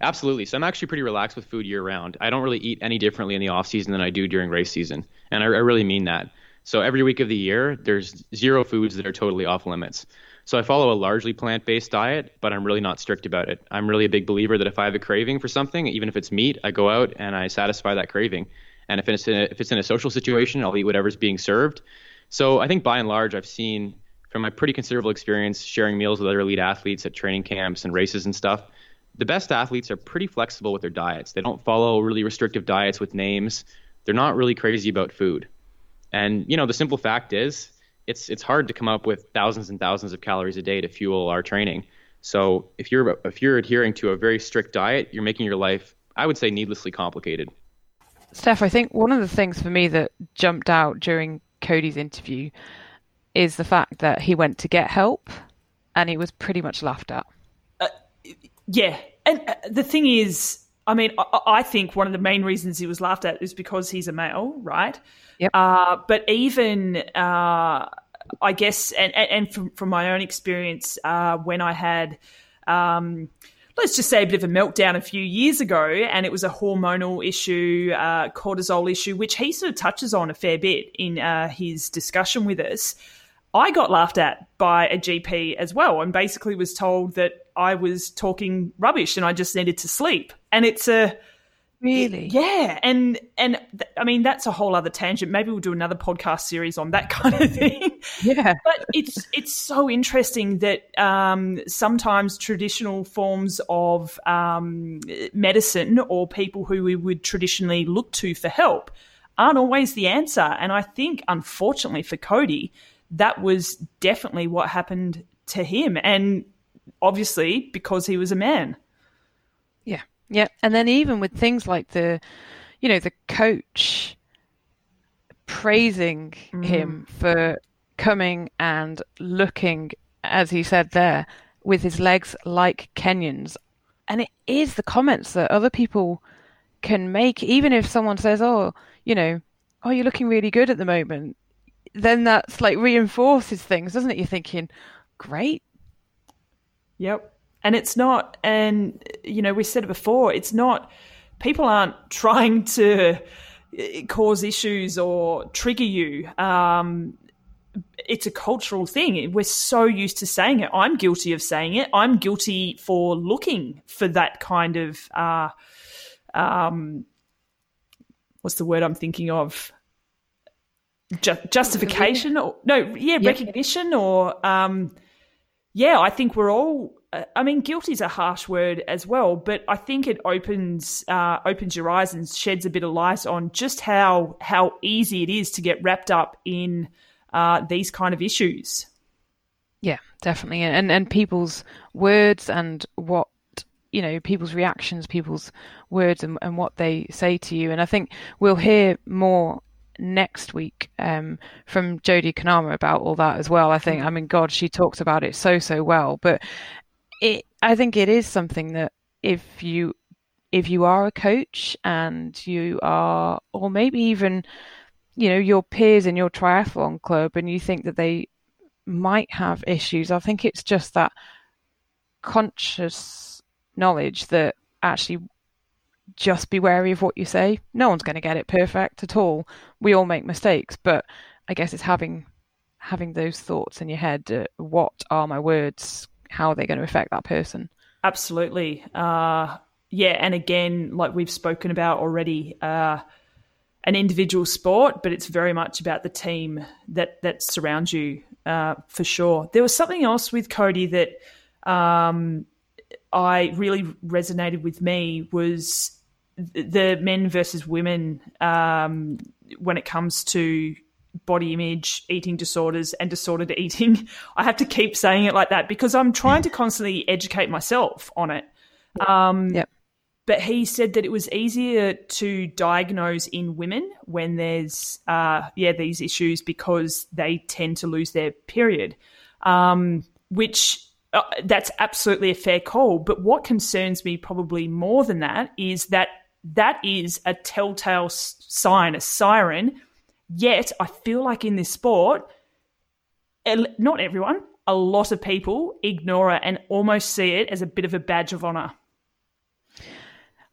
Absolutely. So I'm actually pretty relaxed with food year round. I don't really eat any differently in the off season than I do during race season, and I, I really mean that. So every week of the year, there's zero foods that are totally off limits. So I follow a largely plant-based diet, but I'm really not strict about it. I'm really a big believer that if I have a craving for something, even if it's meat, I go out and I satisfy that craving. And if it's in a, if it's in a social situation, I'll eat whatever's being served. So I think by and large, I've seen from my pretty considerable experience sharing meals with other elite athletes at training camps and races and stuff. The best athletes are pretty flexible with their diets. They don't follow really restrictive diets with names. They're not really crazy about food. And you know, the simple fact is, it's it's hard to come up with thousands and thousands of calories a day to fuel our training. So if you're if you're adhering to a very strict diet, you're making your life, I would say, needlessly complicated. Stef, I think one of the things for me that jumped out during Cody's interview is the fact that he went to get help and he was pretty much laughed at. Uh, yeah. And uh, the thing is, I mean, I, I, think one of the main reasons he was laughed at is because he's a male, right? Yep. Uh, but even, uh, I guess, and, and from, from my own experience, uh, when I had, um, let's just say a bit of a meltdown a few years ago, and it was a hormonal issue, uh, cortisol issue, which he sort of touches on a fair bit in uh, his discussion with us. I got laughed at by a GP as well, and basically was told that I was talking rubbish and I just needed to sleep. And it's a really yeah, and and th- I mean that's a whole other tangent. Maybe we'll do another podcast series on that kind of thing. Yeah, but it's it's so interesting that um, sometimes traditional forms of um, medicine or people who we would traditionally look to for help aren't always the answer. And I think, unfortunately for Cody, that was definitely what happened to him. And obviously because he was a man. Yeah. Yeah. And then even with things like the, you know, the coach praising mm. him for coming and looking, as he said there, with his legs like Kenyans. And it is the comments that other people can make, even if someone says, oh, you know, oh, you're looking really good at the moment then that's like reinforces things, doesn't it? You're thinking, great. Yep. And it's not, and you know, we said it before, it's not, people aren't trying to eh, cause issues or trigger you. Um, it's a cultural thing. We're so used to saying it. I'm guilty of saying it. I'm guilty for looking for that kind of, uh, um, what's the word I'm thinking of? ju- justification or no, yeah, yeah. recognition or um, yeah, I think we're all. Uh, I mean, guilty is a harsh word as well, but I think it opens uh, opens your eyes and sheds a bit of light on just how how easy it is to get wrapped up in uh, these kind of issues. Yeah, definitely, and and people's words and what you know people's reactions people's words and, and what they say to you and i think we'll hear more next week um, from Jodie Cunnama about all that as well. I think, I mean, God, she talks about it so so well. But it, I think it is something that if you if you are a coach and you are, or maybe even, you know, your peers in your triathlon club, and you think that they might have issues, I think it's just that conscious knowledge that actually just be wary of what you say. No one's going to get it perfect at all. We all make mistakes, but I guess it's having having those thoughts in your head. Uh, what are my words? How are they going to affect that person? Absolutely. Uh, yeah, and again, like we've spoken about already, uh, an individual sport, but it's very much about the team that that surrounds you uh, for sure. There was something else with Cody that um, I really resonated with me was the men versus women um, when it comes to body image, eating disorders, and disordered eating. I have to keep saying it like that because I'm trying to constantly educate myself on it. Um, yep. But he said that it was easier to diagnose in women when there's, uh, yeah, these issues because they tend to lose their period, um, which uh, that's absolutely a fair call. But what concerns me probably more than that is that that is a telltale sign, a siren. Yet, I feel like in this sport, not everyone, a lot of people ignore it and almost see it as a bit of a badge of honor.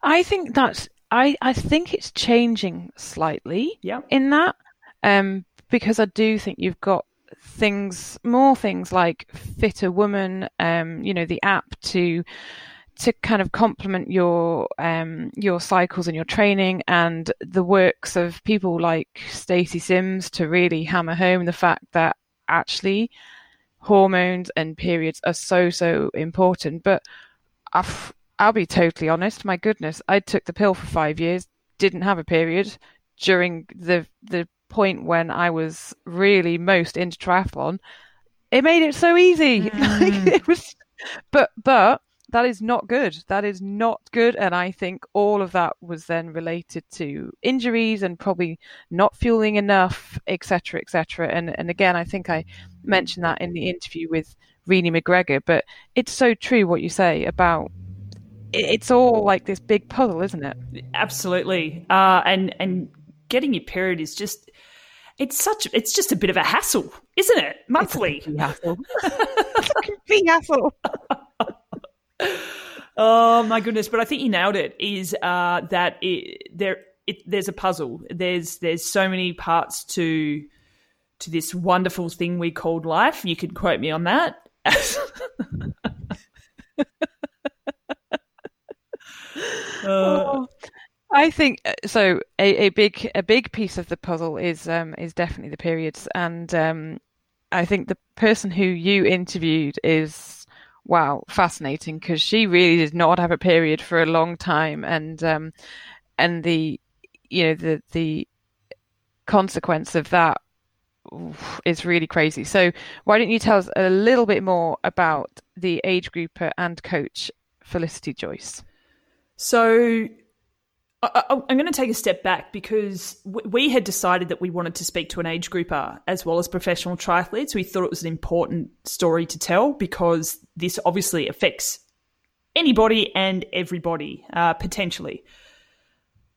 I think that's I, I think it's changing slightly yeah. in that. Um, because I do think you've got things more things like FitrWoman, um, you know, the app to to kind of complement your um, your cycles and your training and the works of people like Stacy Sims to really hammer home the fact that actually hormones and periods are so so important. But I've, I'll be totally honest. My goodness, I took the pill for five years, didn't have a period during the the point when I was really most into triathlon, it made it so easy. Mm. it was, but but that is not good. That is not good, and I think all of that was then related to injuries and probably not fueling enough, etc., etc. And and again, I think I mentioned that in the interview with Renee McGregor, but it's so true what you say about it's all like this big puzzle, isn't it? Absolutely. Uh, and and getting your period is just it's such it's just a bit of a hassle, isn't it? Monthly it's a hassle. it's a hassle. Oh my goodness! But I think you nailed it. Is uh, that it, there? It, there's a puzzle. There's there's so many parts to to this wonderful thing we called life. You could quote me on that. uh, I think uh, so. A, a big a big piece of the puzzle is um, is definitely the periods, and um, I think the person who you interviewed is wow fascinating because she really did not have a period for a long time, and um, and the you know the the consequence of that is really crazy. So why don't you tell us a little bit more about the age grouper and coach Felicity Joyce? So I, am going to take a step back because we had decided that we wanted to speak to an age grouper as well as professional triathletes. We thought it was an important story to tell because this obviously affects anybody and everybody uh, potentially.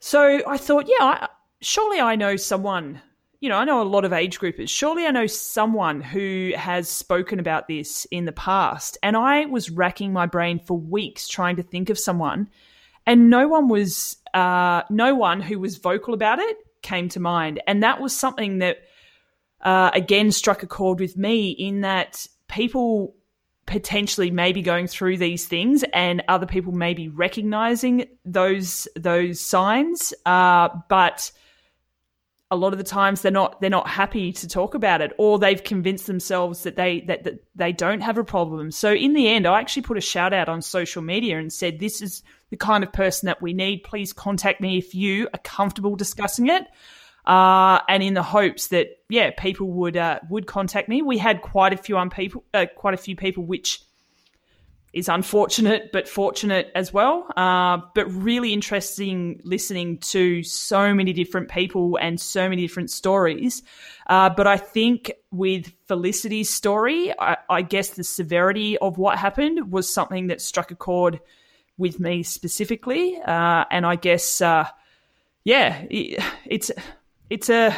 So I thought, yeah, I, surely I know someone. You know, I know a lot of age groupers. Surely I know someone who has spoken about this in the past. And I was racking my brain for weeks trying to think of someone and no one was uh, no one who was vocal about it came to mind, and that was something that uh, again struck a chord with me in that people potentially may be going through these things, and other people may be recognizing those those signs, uh, but a lot of the times they're not they're not happy to talk about it or they've convinced themselves that they that, that they don't have a problem. So in the end i actually put a shout out on social media and said this is the kind of person that we need please contact me if you are comfortable discussing it uh, and in the hopes that yeah people would uh, would contact me we had quite a few um, people uh, quite a few people which is unfortunate but fortunate as well. Uh, but really interesting listening to so many different people and so many different stories. Uh, but I think with Felicity's story, I, I, guess the severity of what happened was something that struck a chord with me specifically. Uh, and I guess, uh, yeah, it, it's it's a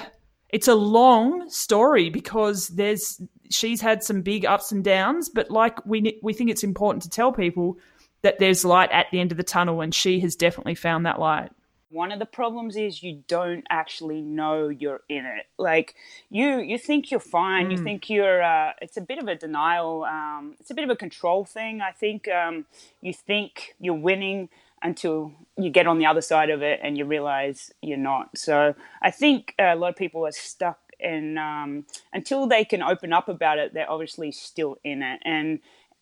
it's a long story because there's she's had some big ups and downs, but like we we think it's important to tell people that there's light at the end of the tunnel, and she has definitely found that light. One of the problems is you don't actually know you're in it. Like you, you think you're fine. Mm. You think you're. Uh, it's a bit of a denial. Um, it's a bit of a control thing. I think um, you think you're winning until you get on the other side of it and you realize you're not. So I think a lot of people are stuck and um, until they can open up about it, they're obviously still in it, and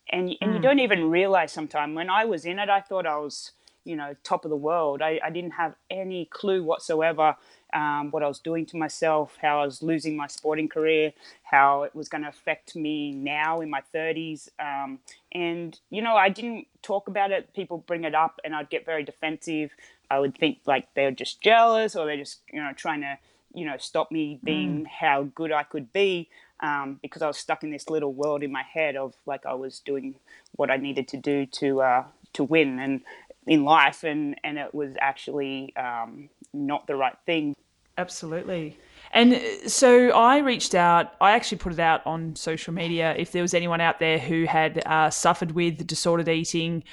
and and mm. you don't even realize sometimes. When I was in it, I thought I was you know top of the world. I, I didn't have any clue whatsoever um, what I was doing to myself, how I was losing my sporting career, how it was going to affect me now in my 30s. Um, and, you know, I didn't talk about it. People bring it up and I'd get very defensive. I would think like they're just jealous or they're just, you know, trying to you know, stop me being mm. how good I could be um, because I was stuck in this little world in my head of like I was doing what I needed to do to uh, to win and in life, and and it was actually um, not the right thing. Absolutely. And uh, so I reached out, I actually put it out on social media if there was anyone out there who had uh, suffered with disordered eating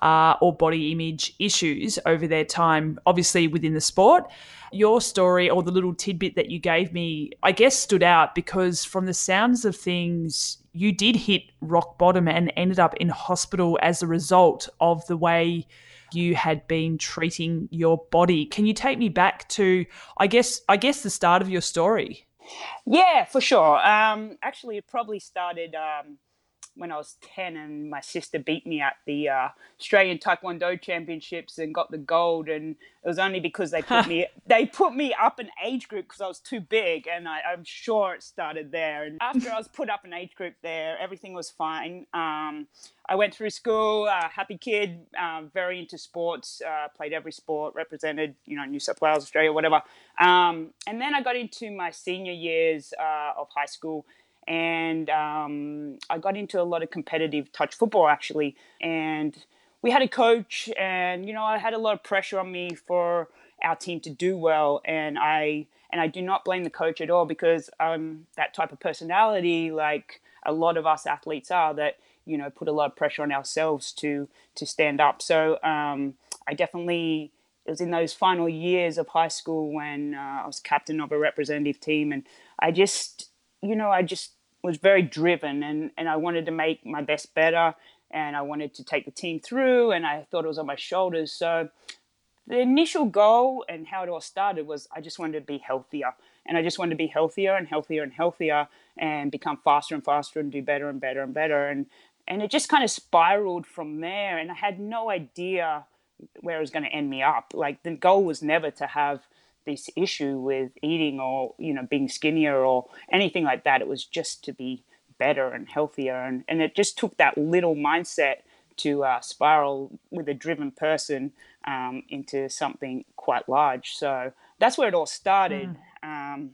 uh, or body image issues over their time, obviously within the sport. Your story or the little tidbit that you gave me, I guess, stood out because from the sounds of things, you did hit rock bottom and ended up in hospital as a result of the way you had been treating your body. Can you take me back to, I guess, I guess the start of your story? Yeah, for sure. Um, actually, it probably started um, when I was 10 and my sister beat me at the uh, Australian Taekwondo Championships and got the gold and it was only because they put me they put me up an age group because I was too big and I, am sure it started there. And after I was put up an age group there everything was fine. Um, I went through school uh, happy kid uh, very into sports uh, played every sport represented you know New South Wales Australia whatever. Um, and then I got into my senior years uh, of high school and um, I got into a lot of competitive touch football actually. And we had a coach, and you know, I had a lot of pressure on me for our team to do well, and I and I do not blame the coach at all because I'm that type of personality, like a lot of us athletes are, that you know put a lot of pressure on ourselves to to stand up. So um, I definitely it was in those final years of high school when uh, I was captain of a representative team, and I just you know I just was very driven and, and I wanted to make my best better and I wanted to take the team through and I thought it was on my shoulders. So the initial goal and how it all started was I just wanted to be healthier. And I just wanted to be healthier and healthier and healthier and become faster and faster and do better and better and better. And and it just kind of spiraled from there. And I had no idea where it was going to end me up. Like the goal was never to have this issue with eating or you know being skinnier or anything like that it was just to be better and healthier and, and it just took that little mindset to uh, spiral with a driven person um, into something quite large so that's where it all started mm. um,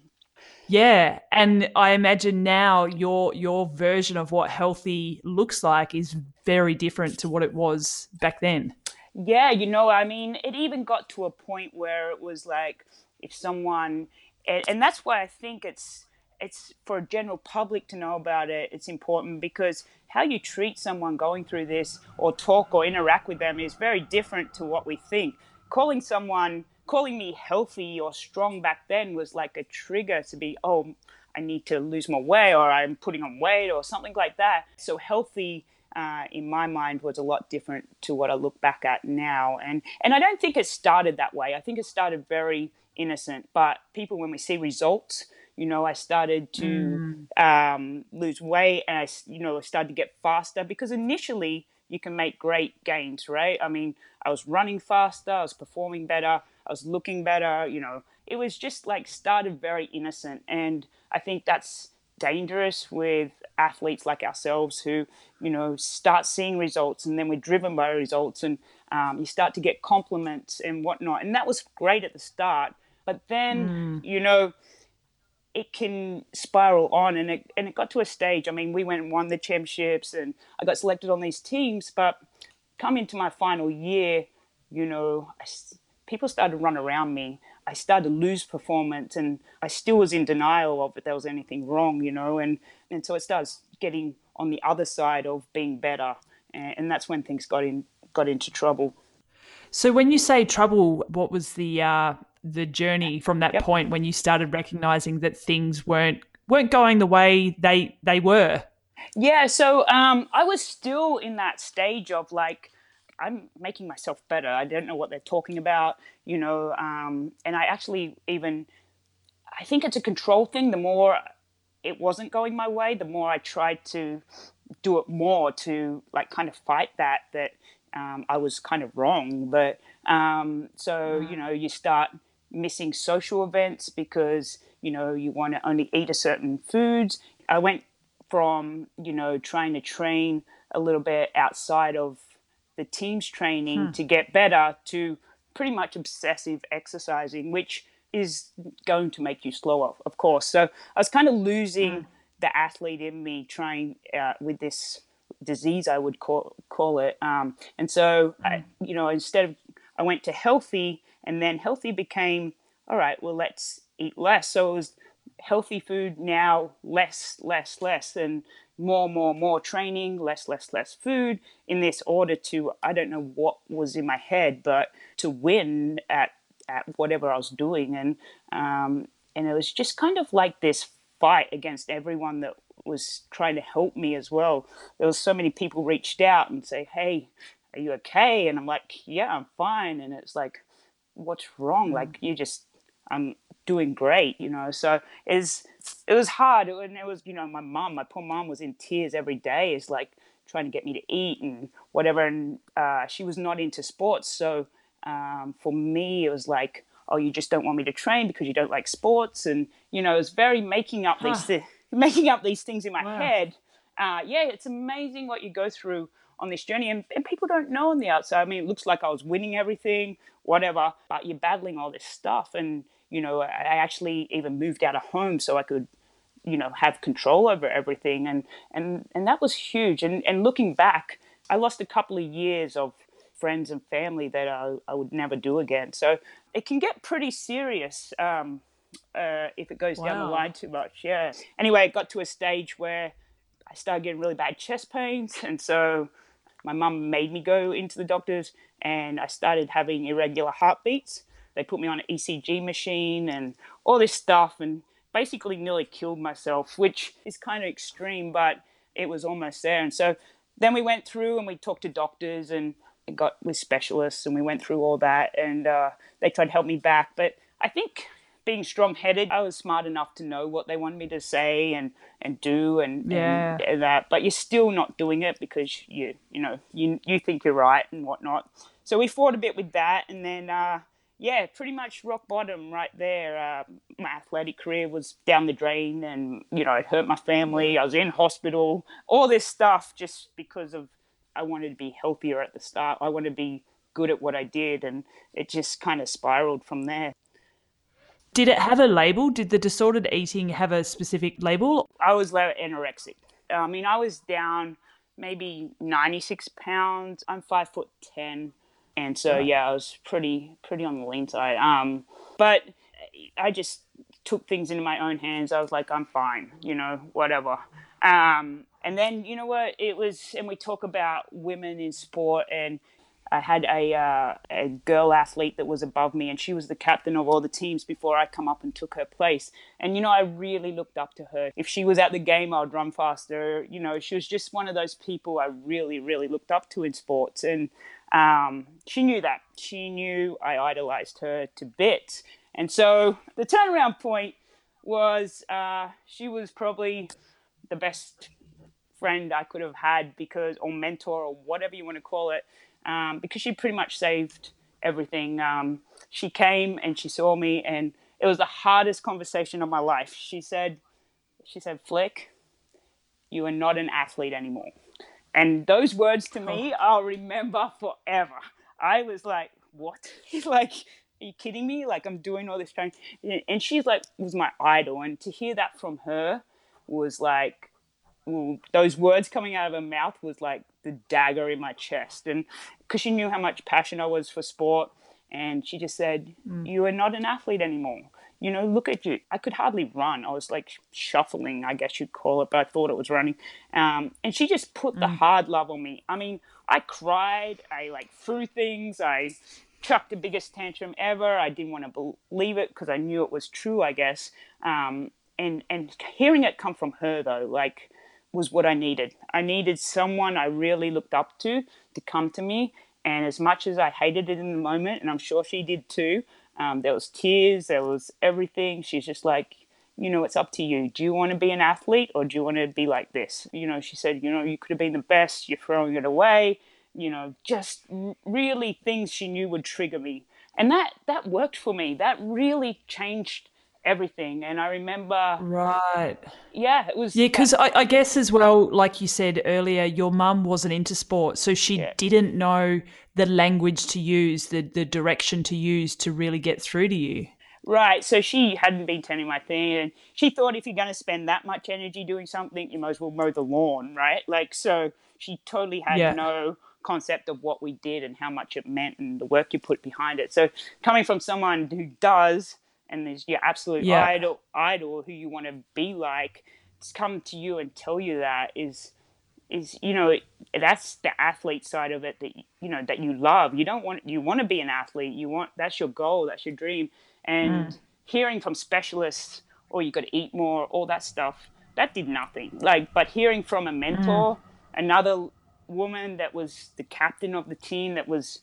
yeah, and I imagine now your your version of what healthy looks like is very different to what it was back then. Yeah, you know, I mean, it even got to a point where it was like if someone, and, and that's why I think it's it's for a general public to know about it. It's important because how you treat someone going through this, or talk or interact with them, is very different to what we think. Calling someone, calling me healthy or strong back then was like a trigger to be, oh, I need to lose more weight, or I'm putting on weight, or something like that. So healthy uh, in my mind was a lot different to what I look back at now. And and I don't think it started that way. I think it started very innocent. But people, when we see results, you know, I started to mm. um, lose weight and I, you know, started to get faster because initially you can make great gains, right? I mean, I was running faster, I was performing better, I was looking better, you know, it was just like started very innocent. And I think that's dangerous with athletes like ourselves who, you know, start seeing results and then we're driven by results and um, you start to get compliments and whatnot. And that was great at the start. But then, mm. you know, it can spiral on and it, and it got to a stage. I mean, we went and won the championships and I got selected on these teams, but coming to my final year, you know, I, people started to run around me. I started to lose performance and I still was in denial of if there was anything wrong, you know, and, and so it starts getting on the other side of being better. And, and that's when things got in, got into trouble. So when you say trouble, what was the, uh, the journey from that yep. point when you started recognizing that things weren't weren't going the way they they were? Yeah, so um, I was still in that stage of like I'm making myself better. I don't know what they're talking about, you know, um, and I actually even I think it's a control thing. The more it wasn't going my way, the more I tried to do it more to like kind of fight that that um, I was kind of wrong. But um, so you know, you start missing social events because you know you want to only eat a certain foods. I went from you know trying to train a little bit outside of the team's training hmm. to get better to pretty much obsessive exercising, which is going to make you slower, of course. So I was kind of losing hmm. the athlete in me trying uh, with this disease, I would call call it. Um, and so, I, hmm. you know, instead of I went to healthy, and then healthy became, all right, well, let's eat less. So it was healthy food now, less, less, less, and more, more, more training, less, less, less food in this order to, I don't know what was in my head, but to win at, at whatever I was doing. And, um, and it was just kind of like this fight against everyone that was trying to help me as well. There was so many people reached out and say, "Hey, are you okay?" And I'm like, "Yeah, I'm fine." And it's like, what's wrong? Like you just, I'm doing great, you know. So is it was hard. And it was, you know, my mom, my poor mom was in tears every day. Is like trying to get me to eat and whatever. And uh, she was not into sports, so um, for me, it was like, oh, you just don't want me to train because you don't like sports, and you know, it was very making up these th- making up these things in my Wow. head. Uh, yeah, it's amazing what you go through on this journey, and, and people don't know on the outside. I mean, it looks like I was winning everything, whatever, but you're battling all this stuff, and you know, I actually even moved out of home so I could you know have control over everything and and and that was huge. And and looking back i lost a couple of years of friends and family that i, I would never do again. So it can get pretty serious um, uh, if it goes down the line too much yeah. Anyway it got to a stage where i started getting really bad chest pains and so my mum made me go into the doctors and i started having irregular heartbeats they put me on an ecg machine and all this stuff and basically nearly killed myself, which is kind of extreme, but it was almost there. And so then we went through and we talked to doctors and got with specialists and we went through all that and uh, they tried to help me back. But I think being strong headed, I was smart enough to know what they wanted me to say and, and do and, Yeah. and, and that. But you're still not doing it because you you know you you think you're right and whatnot. So we fought a bit with that, and then uh, yeah, pretty much rock bottom right there. Uh, my athletic career was down the drain, and you know it hurt my family. I was in hospital, all this stuff just because of I wanted to be healthier at the start. I wanted to be good at what I did, and it just kind of spiraled from there. Did it have a label? Did the disordered eating have a specific label? I was low anorexic. I mean, I was down maybe 96 pounds. I'm five foot 10. And so, yeah, I was pretty, pretty on the lean side. Um, but I just took things into my own hands. I was like, I'm fine, you know, whatever. Um, and then, you know what? It was, and we talk about women in sport and I had a uh, a girl athlete that was above me, and she was the captain of all the teams before I come up and took her place. And you know, I really looked up to her. If she was at the game, I'd run faster. You know, she was just one of those people I really, really looked up to in sports, and um, she knew that. She knew I idolized her to bits. And so the turnaround point was uh, she was probably the best friend I could have had because, or mentor, or whatever you want to call it, um, because she pretty much saved everything. Um, she came and she saw me, and it was the hardest conversation of my life. She said, "She said, Flick, you are not an athlete anymore." And those words to me, I'll remember forever. I was like, "What?" He's like, "Are you kidding me? Like I'm doing all this training," and she's like, was my idol, and to hear that from her was like well, those words coming out of her mouth was like the dagger in my chest. And because she knew how much passion I was for sport, and she just said, Mm. You are not an athlete anymore. You know, look at you. I could hardly run. I was like shuffling, I guess you'd call it, but I thought it was running. Um, and she just put the Mm. hard love on me. I mean, I cried. I like threw things. I chucked the biggest tantrum ever. I didn't want to believe it because I knew it was true, I guess. Um, and and hearing it come from her though, like was what I needed. I needed someone I really looked up to to come to me. And as much as I hated it in the moment, and I'm sure she did too, um, there was tears, there was everything. She's just like, you know, it's up to you. Do you want to be an athlete or do you want to be like this? You know, she said, you know, you could have been the best. You're throwing it away. You know, just really things she knew would trigger me, and that that worked for me. That really changed everything. And I remember, Right. yeah, it was Yeah, because I, I guess as well, like you said earlier, your mum wasn't into sport, so she didn't know the language to use, the the direction to use to really get through to you. Right. So she hadn't been telling my thing, and she thought if you're going to spend that much energy doing something, you might as well mow the lawn, right? Like, so she totally had Yeah. no concept of what we did and how much it meant and the work you put behind it. So coming from someone who does and is your absolute Yeah. idol, idol who you want to be like, to come to you and tell you that is is you know that's the athlete side of it that you know that you love. You don't want you want to be an athlete. You want that's your goal that's your dream. And Mm. hearing from specialists or you got to eat more all that stuff that did nothing. Like but hearing from a mentor another woman that was the captain of the team that was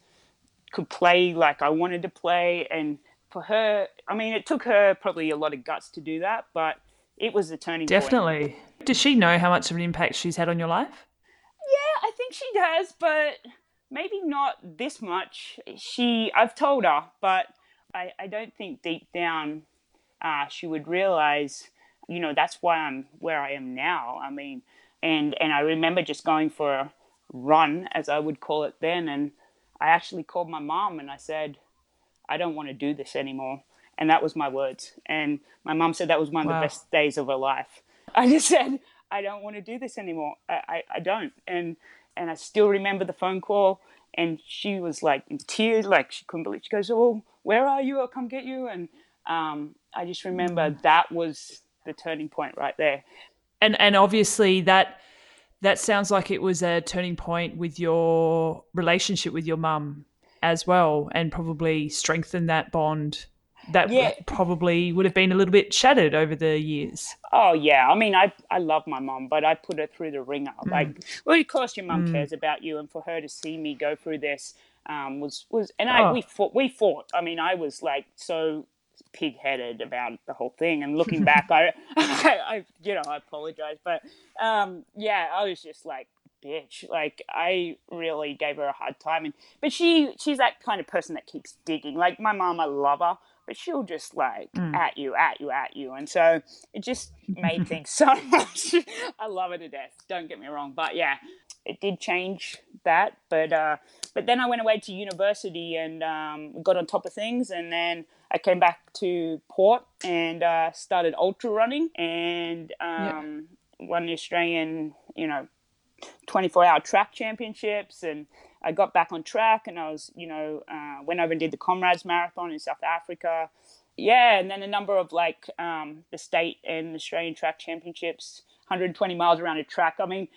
could play like I wanted to play and for her I mean it took her probably a lot of guts to do that but it was a turning point. Definitely. Does she know how much of an impact she's had on your life? Yeah, I think she does, but maybe not this much. She, I've told her, but I, I don't think deep down uh, she would realize, you know, that's why I'm where I am now. I mean, and and I remember just going for a run, as I would call it then, and I actually called my mom and I said, I don't want to do this anymore. And that was my words. And my mom said that was one of Wow. the best days of her life. I just said, I don't want to do this anymore. I, I, I don't. And and I still remember the phone call and she was like in tears, like she couldn't believe she goes, Oh, where are you? I'll come get you and um, I just remember that was the turning point right there. And and obviously that that sounds like it was a turning point with your relationship with your mum as well, and probably strengthen that bond. That Yeah. probably would have been a little bit shattered over the years. Oh yeah, I mean, I I love my mom, but I put her through the ringer. Mm. Like, well, of course, your mum Mm. cares about you, and for her to see me go through this um, was was, and I Oh. we fought. We fought. I mean, I was like so pig-headed about the whole thing, and looking back, I, I, I you know, I apologize, but um, yeah, I was just like. Bitch, like I really gave her a hard time, and but she she's that kind of person that keeps digging. Like my mom, I love her, but she'll just like Mm. at you, at you, at you, and so it just made things so much. I love her to death. Don't get me wrong, but yeah, it did change that. But uh, but then I went away to university and um, got on top of things, and then I came back to Port and uh, started ultra running and um, won the Australian, you know, 24 hour track championships and I got back on track and I was, you know, uh, went over and did the Comrades Marathon in South Africa. Yeah, and then a number of like um, the state and Australian track championships, 120 miles around a track. I mean,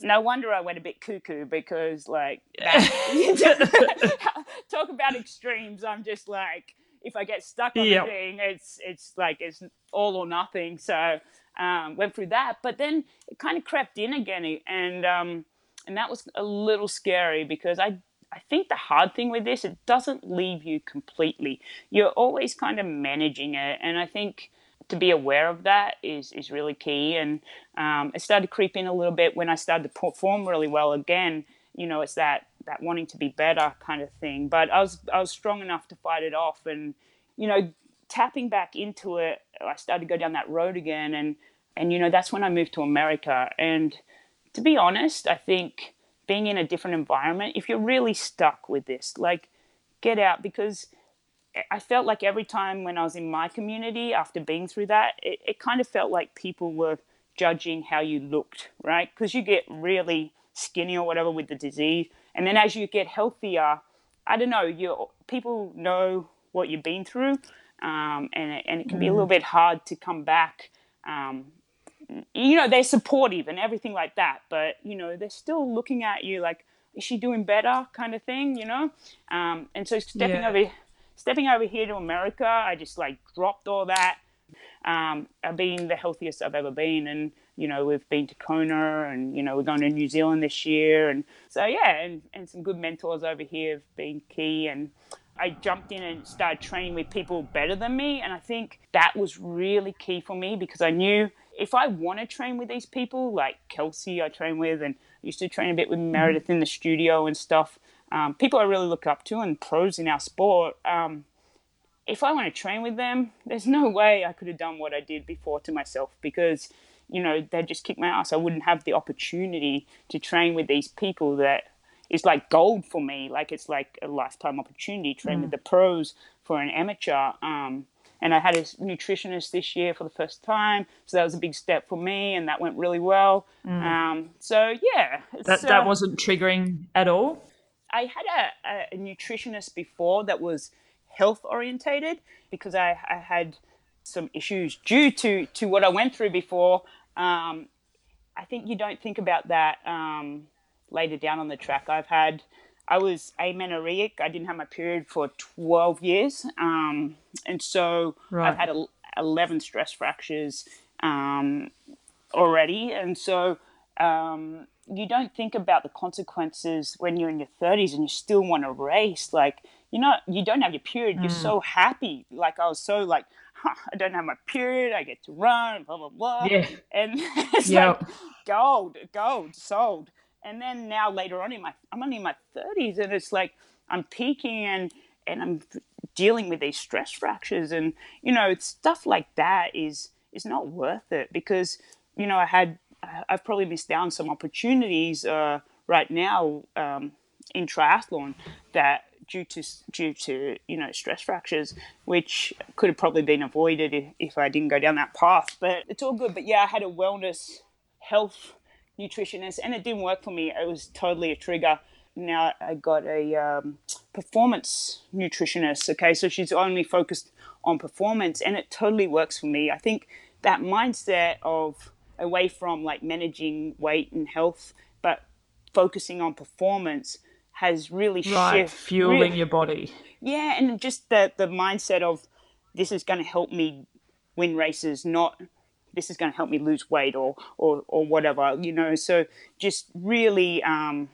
no wonder I went a bit cuckoo because like that, talk about extremes. I'm just like if I get stuck on Yep. the thing, it's it's like it's all or nothing. So um, went through that, but then it kind of crept in again, and um, and that was a little scary because I I think the hard thing with this it doesn't leave you completely. You're always kind of managing it, and I think to be aware of that is is really key. And um, it started to creep in a little bit when I started to perform really well again. You know, it's that that wanting to be better kind of thing. But I was I was strong enough to fight it off, and you know, tapping back into it, I started to go down that road again, and and you know that's when I moved to America. And to be honest, I think being in a different environment, if you're really stuck with this, like get out because I felt like every time when I was in my community after being through that, it, it kind of felt like people were judging how you looked, right? Because you get really skinny or whatever with the disease, and then as you get healthier, I don't know, you people know what you've been through, um, and it, and it can be a little Mm. bit hard to come back. Um, you know, they're supportive and everything like that, but you know, they're still looking at you like, is she doing better, kind of thing, you know? Um, and so stepping Yeah. over, stepping over here to America, I just like dropped all that. Um, I've been the healthiest I've ever been, and you know, we've been to Kona, and you know, we're going to New Zealand this year, and so yeah, and, and some good mentors over here have been key, and I jumped in and started training with people better than me. And I think that was really key for me because I knew if I want to train with these people, like Kelsey, I train with, and I used to train a bit with Meredith in the studio and stuff, um, people I really look up to and pros in our sport. Um, if I want to train with them, there's no way I could have done what I did before to myself because, you know, they'd just kick my ass. I wouldn't have the opportunity to train with these people that is like gold for me. Like it's like a lifetime opportunity. Train with Mm. the pros for an amateur. Um, and I had a nutritionist this year for the first time, so that was a big step for me, and that went really well. Mm. Um, so yeah, That that uh, wasn't triggering at all. I had a, a, nutritionist before that was health orientated because I, I had some issues due to, to what I went through before. Um, I think you don't think about that um, later down on the track. I've had, I was amenorrheic. I didn't have my period for 12 years. Um, and so Right. I've had 11 stress fractures um, already. And so um, you don't think about the consequences when you're in your 30s and you still want to race. Like, you know, you don't have your period. You're Mm. so happy. Like, I was so like huh, I don't have my period. I get to run, blah blah blah. Yeah. And it's Yep. like gold, gold, sold. And then now later on in my, I'm only in my 30s, and it's like I'm peaking and and I'm dealing with these stress fractures, and you know, stuff like that is is not worth it because you know I had I've probably missed out on some opportunities uh, right now um, in triathlon that due to due to you know stress fractures, which could have probably been avoided if, if I didn't go down that path. But it's all good. But yeah, I had a wellness health nutritionist, and it didn't work for me. It was totally a trigger. Now I got a um, performance nutritionist. Okay, so she's only focused on performance, and it totally works for me. I think that mindset of away from like managing weight and health, but focusing on performance has really Right, shift fueling really- your body. yeah, and just the the mindset of this is going to help me win races, not this is going to help me lose weight or or or whatever, you know. So just really um,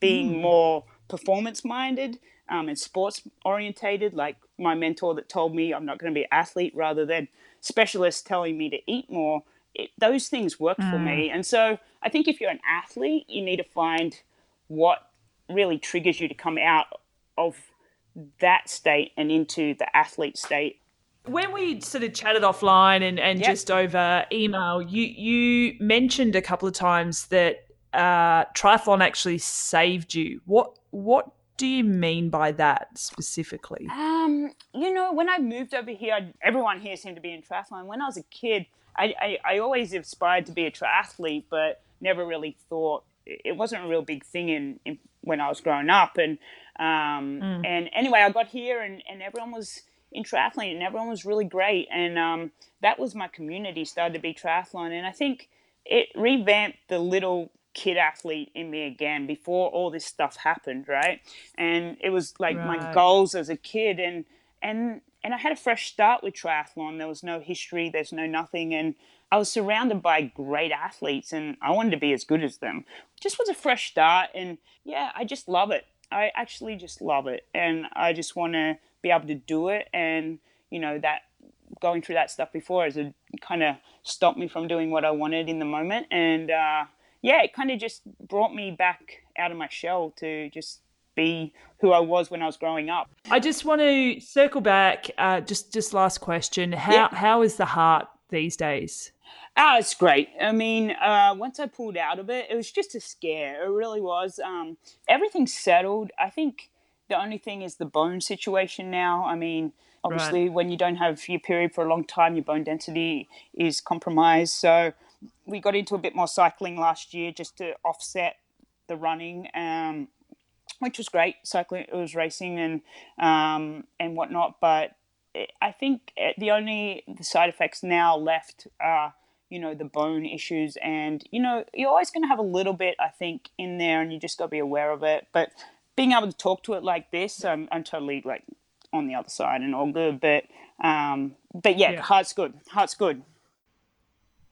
being Mm. more performance minded um, and sports orientated, like my mentor that told me I'm not going to be an athlete rather than specialists telling me to eat more. It, those things work for Mm. me, and so I think if you're an athlete, you need to find what really triggers you to come out of that state and into the athlete state. When we sort of chatted offline and, and Yep. just over email, you you mentioned a couple of times that uh, triathlon actually saved you. What what do you mean by that specifically? Um, you know, when I moved over here, everyone here seemed to be in triathlon. When I was a kid, I, I, I always aspired to be a triathlete, but never really thought it wasn't a real big thing in, in when I was growing up. And um, Mm. and anyway, I got here and, and everyone was in triathlon and everyone was really great. And um, that was my community started to be triathlon. And I think it revamped the little kid athlete in me again before all this stuff happened, right? And it was like my goals as a kid and and and I had a fresh start with triathlon. There was no history, there's no nothing and I was surrounded by great athletes and I wanted to be as good as them. Just was a fresh start and yeah, I just love it. I actually just love it and I just want to be able to do it and you know that going through that stuff before has kind of stopped me from doing what I wanted in the moment. And uh, yeah, it kind of just brought me back out of my shell to just be who I was when I was growing up. I just want to circle back. Uh, just just last question. How Yeah. how is the heart these days? Ah, it's great. I mean, uh, once I pulled out of it, it was just a scare. It really was. Um, everything's settled. I think the only thing is the bone situation now. I mean, obviously, when you don't have your period for a long time, your bone density is compromised. So we got into a bit more cycling last year just to offset the running. Um, which was great. Cycling, it was racing and um, and whatnot. But I think uh, the only the side effects now left are you know the bone issues, and you know you're always going to have a little bit, I think, in there, and you just got to be aware of it. But being able to talk to it like this, I'm, I'm totally like on the other side and all good. But um, but yeah, Yeah. heart's good. Heart's good.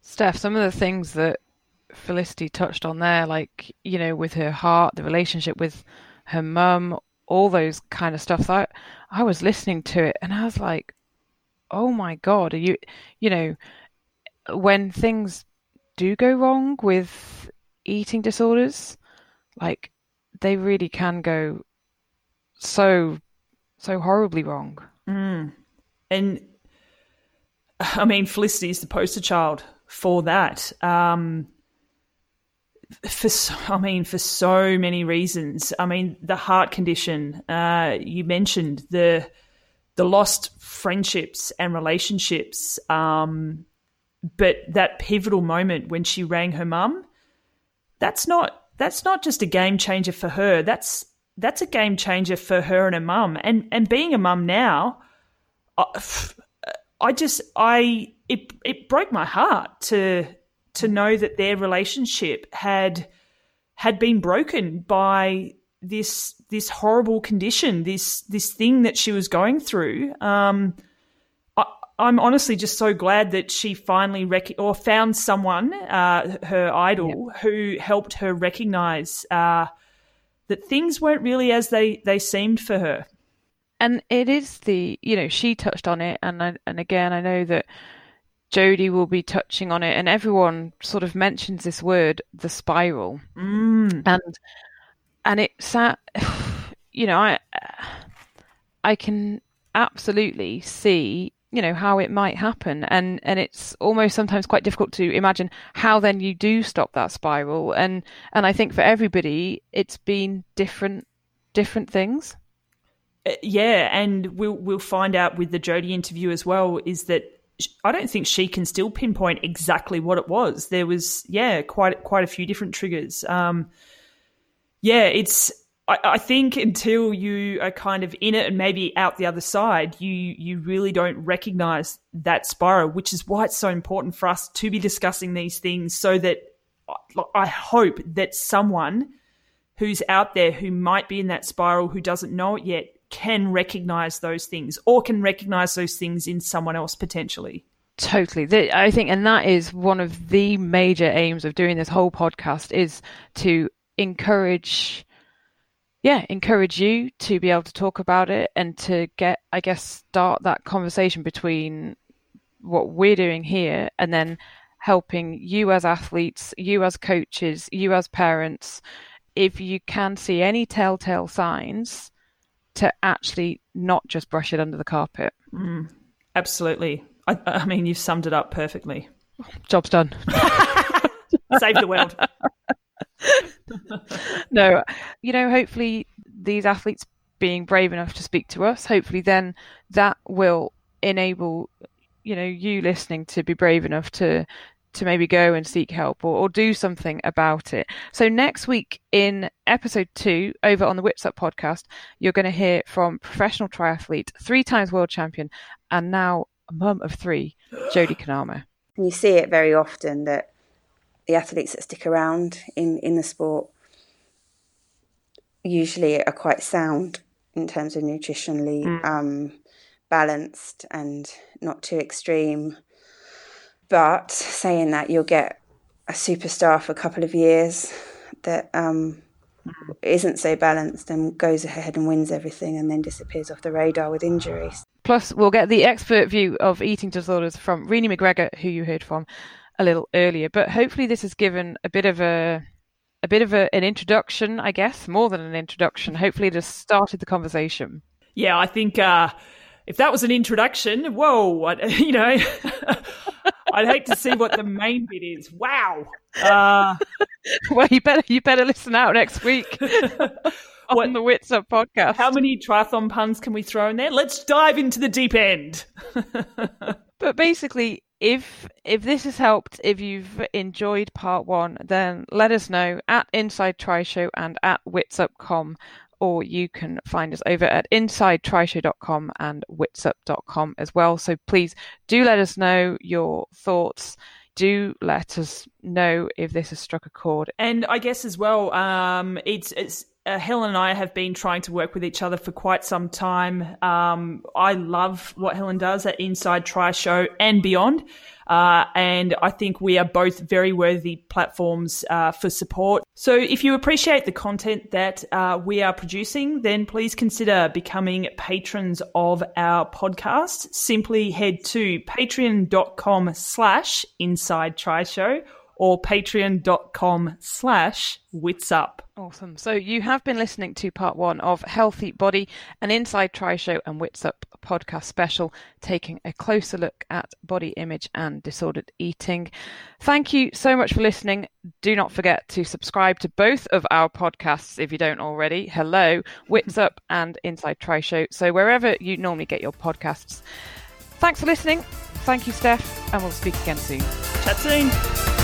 Stef, some of the things that Felicity touched on there, like, you know, with her heart, the relationship with her mum, all those kind of stuff, that I was listening to it and I was like, oh my God, are you, you know, when things do go wrong with eating disorders, like, they really can go so, so horribly wrong. Mm. And I mean, Felicity is the poster child for that. Um, for so, I mean, for so many reasons. I mean, the heart condition. Uh, you mentioned the the lost friendships and relationships. Um, but that pivotal moment when she rang her mum, that's not that's not just a game changer for her. That's that's a game changer for her and her mum. And and being a mum now, I, I just I it it broke my heart to to know that their relationship had had been broken by this this horrible condition, this this thing that she was going through. Um, I'm honestly just so glad that she finally rec- or found someone, uh, her idol, who helped her recognize uh, that things weren't really as they they seemed for her. and it is the you know she touched on it, and I, and again I know that Jodie will be touching on it, and everyone sort of mentions this word, the spiral, mm. and and it's at you know I I can absolutely see you know how it might happen. And and it's almost sometimes quite difficult to imagine how then you do stop that spiral. And and I think for everybody it's been different different things. Uh, yeah and we'll we'll find out with the Jodie interview as well is that I don't think she can still pinpoint exactly what it was. There was yeah quite quite a few different triggers. Um yeah it's I, I think until you are kind of in it and maybe out the other side, you you really don't recognize that spiral, which is why it's so important for us to be discussing these things so that I hope that someone who's out there who might be in that spiral who doesn't know it yet can recognize those things or can recognize those things in someone else potentially. Totally. I think, and that is one of the major aims of doing this whole podcast is to encourage yeah, encourage you to be able to talk about it and to get, I guess, start that conversation between what we're doing here and then helping you as athletes, you as coaches, you as parents, if you can see any telltale signs, to actually not just brush it under the carpet. Mm, absolutely. I, I mean, you've summed it up perfectly. Job's done. Save the world. no, you know, hopefully these athletes being brave enough to speak to us, hopefully then that will enable, you know, you listening to be brave enough to to maybe go and seek help or, or do something about it. So next week in episode two, over on the Witsup podcast, you're going to hear from professional triathlete, three times world champion, and now a mum of three, Jodie Cunnama. You see it very often that the athletes that stick around in, in the sport usually are quite sound in terms of nutritionally mm. um, balanced and not too extreme. But saying that, you'll get a superstar for a couple of years that um, not so balanced and goes ahead and wins everything and then disappears off the radar with injuries. Plus, we'll get the expert view of eating disorders from Renee McGregor, who you heard from a little earlier. But hopefully, this has given a bit of a a bit of a, an introduction, I guess, more than an introduction. Hopefully, it has started the conversation. Yeah, I think uh, if that was an introduction, whoa, I, you know, I'd hate to see what the main bit is. Wow. Uh, well, you better you better listen out next week. on what, the Witsup podcast. How many triathlon puns can we throw in there? Let's dive into the deep end. but basically, if if this has helped, if you've enjoyed part one, then let us know at Inside Tri Show and at witsup.com, or you can find us over at insidetrishow.com and witsup.com as well. So please do let us know your thoughts. Do let us know if this has struck a chord. And I guess as well, um, it's it's uh, Helen and I have been trying to work with each other for quite some time. Um, I love what Helen does at Inside Tri Show and beyond. Uh, and I think we are both very worthy platforms uh, for support. So if you appreciate the content that uh, we are producing, then please consider becoming patrons of our podcast. Simply head to patreon.com slash inside tri show or patreon.com slash witsup. Awesome. So you have been listening to part one of Healthy Body, an Inside Tri Show and Witsup podcast special, taking a closer look at body image and disordered eating. Thank you so much for listening. Do not forget to subscribe to both of our podcasts if you don't already. Hello, Witsup and Inside Tri Show. So wherever you normally get your podcasts. Thanks for listening. Thank you, Stef, and we'll speak again soon. Chat soon.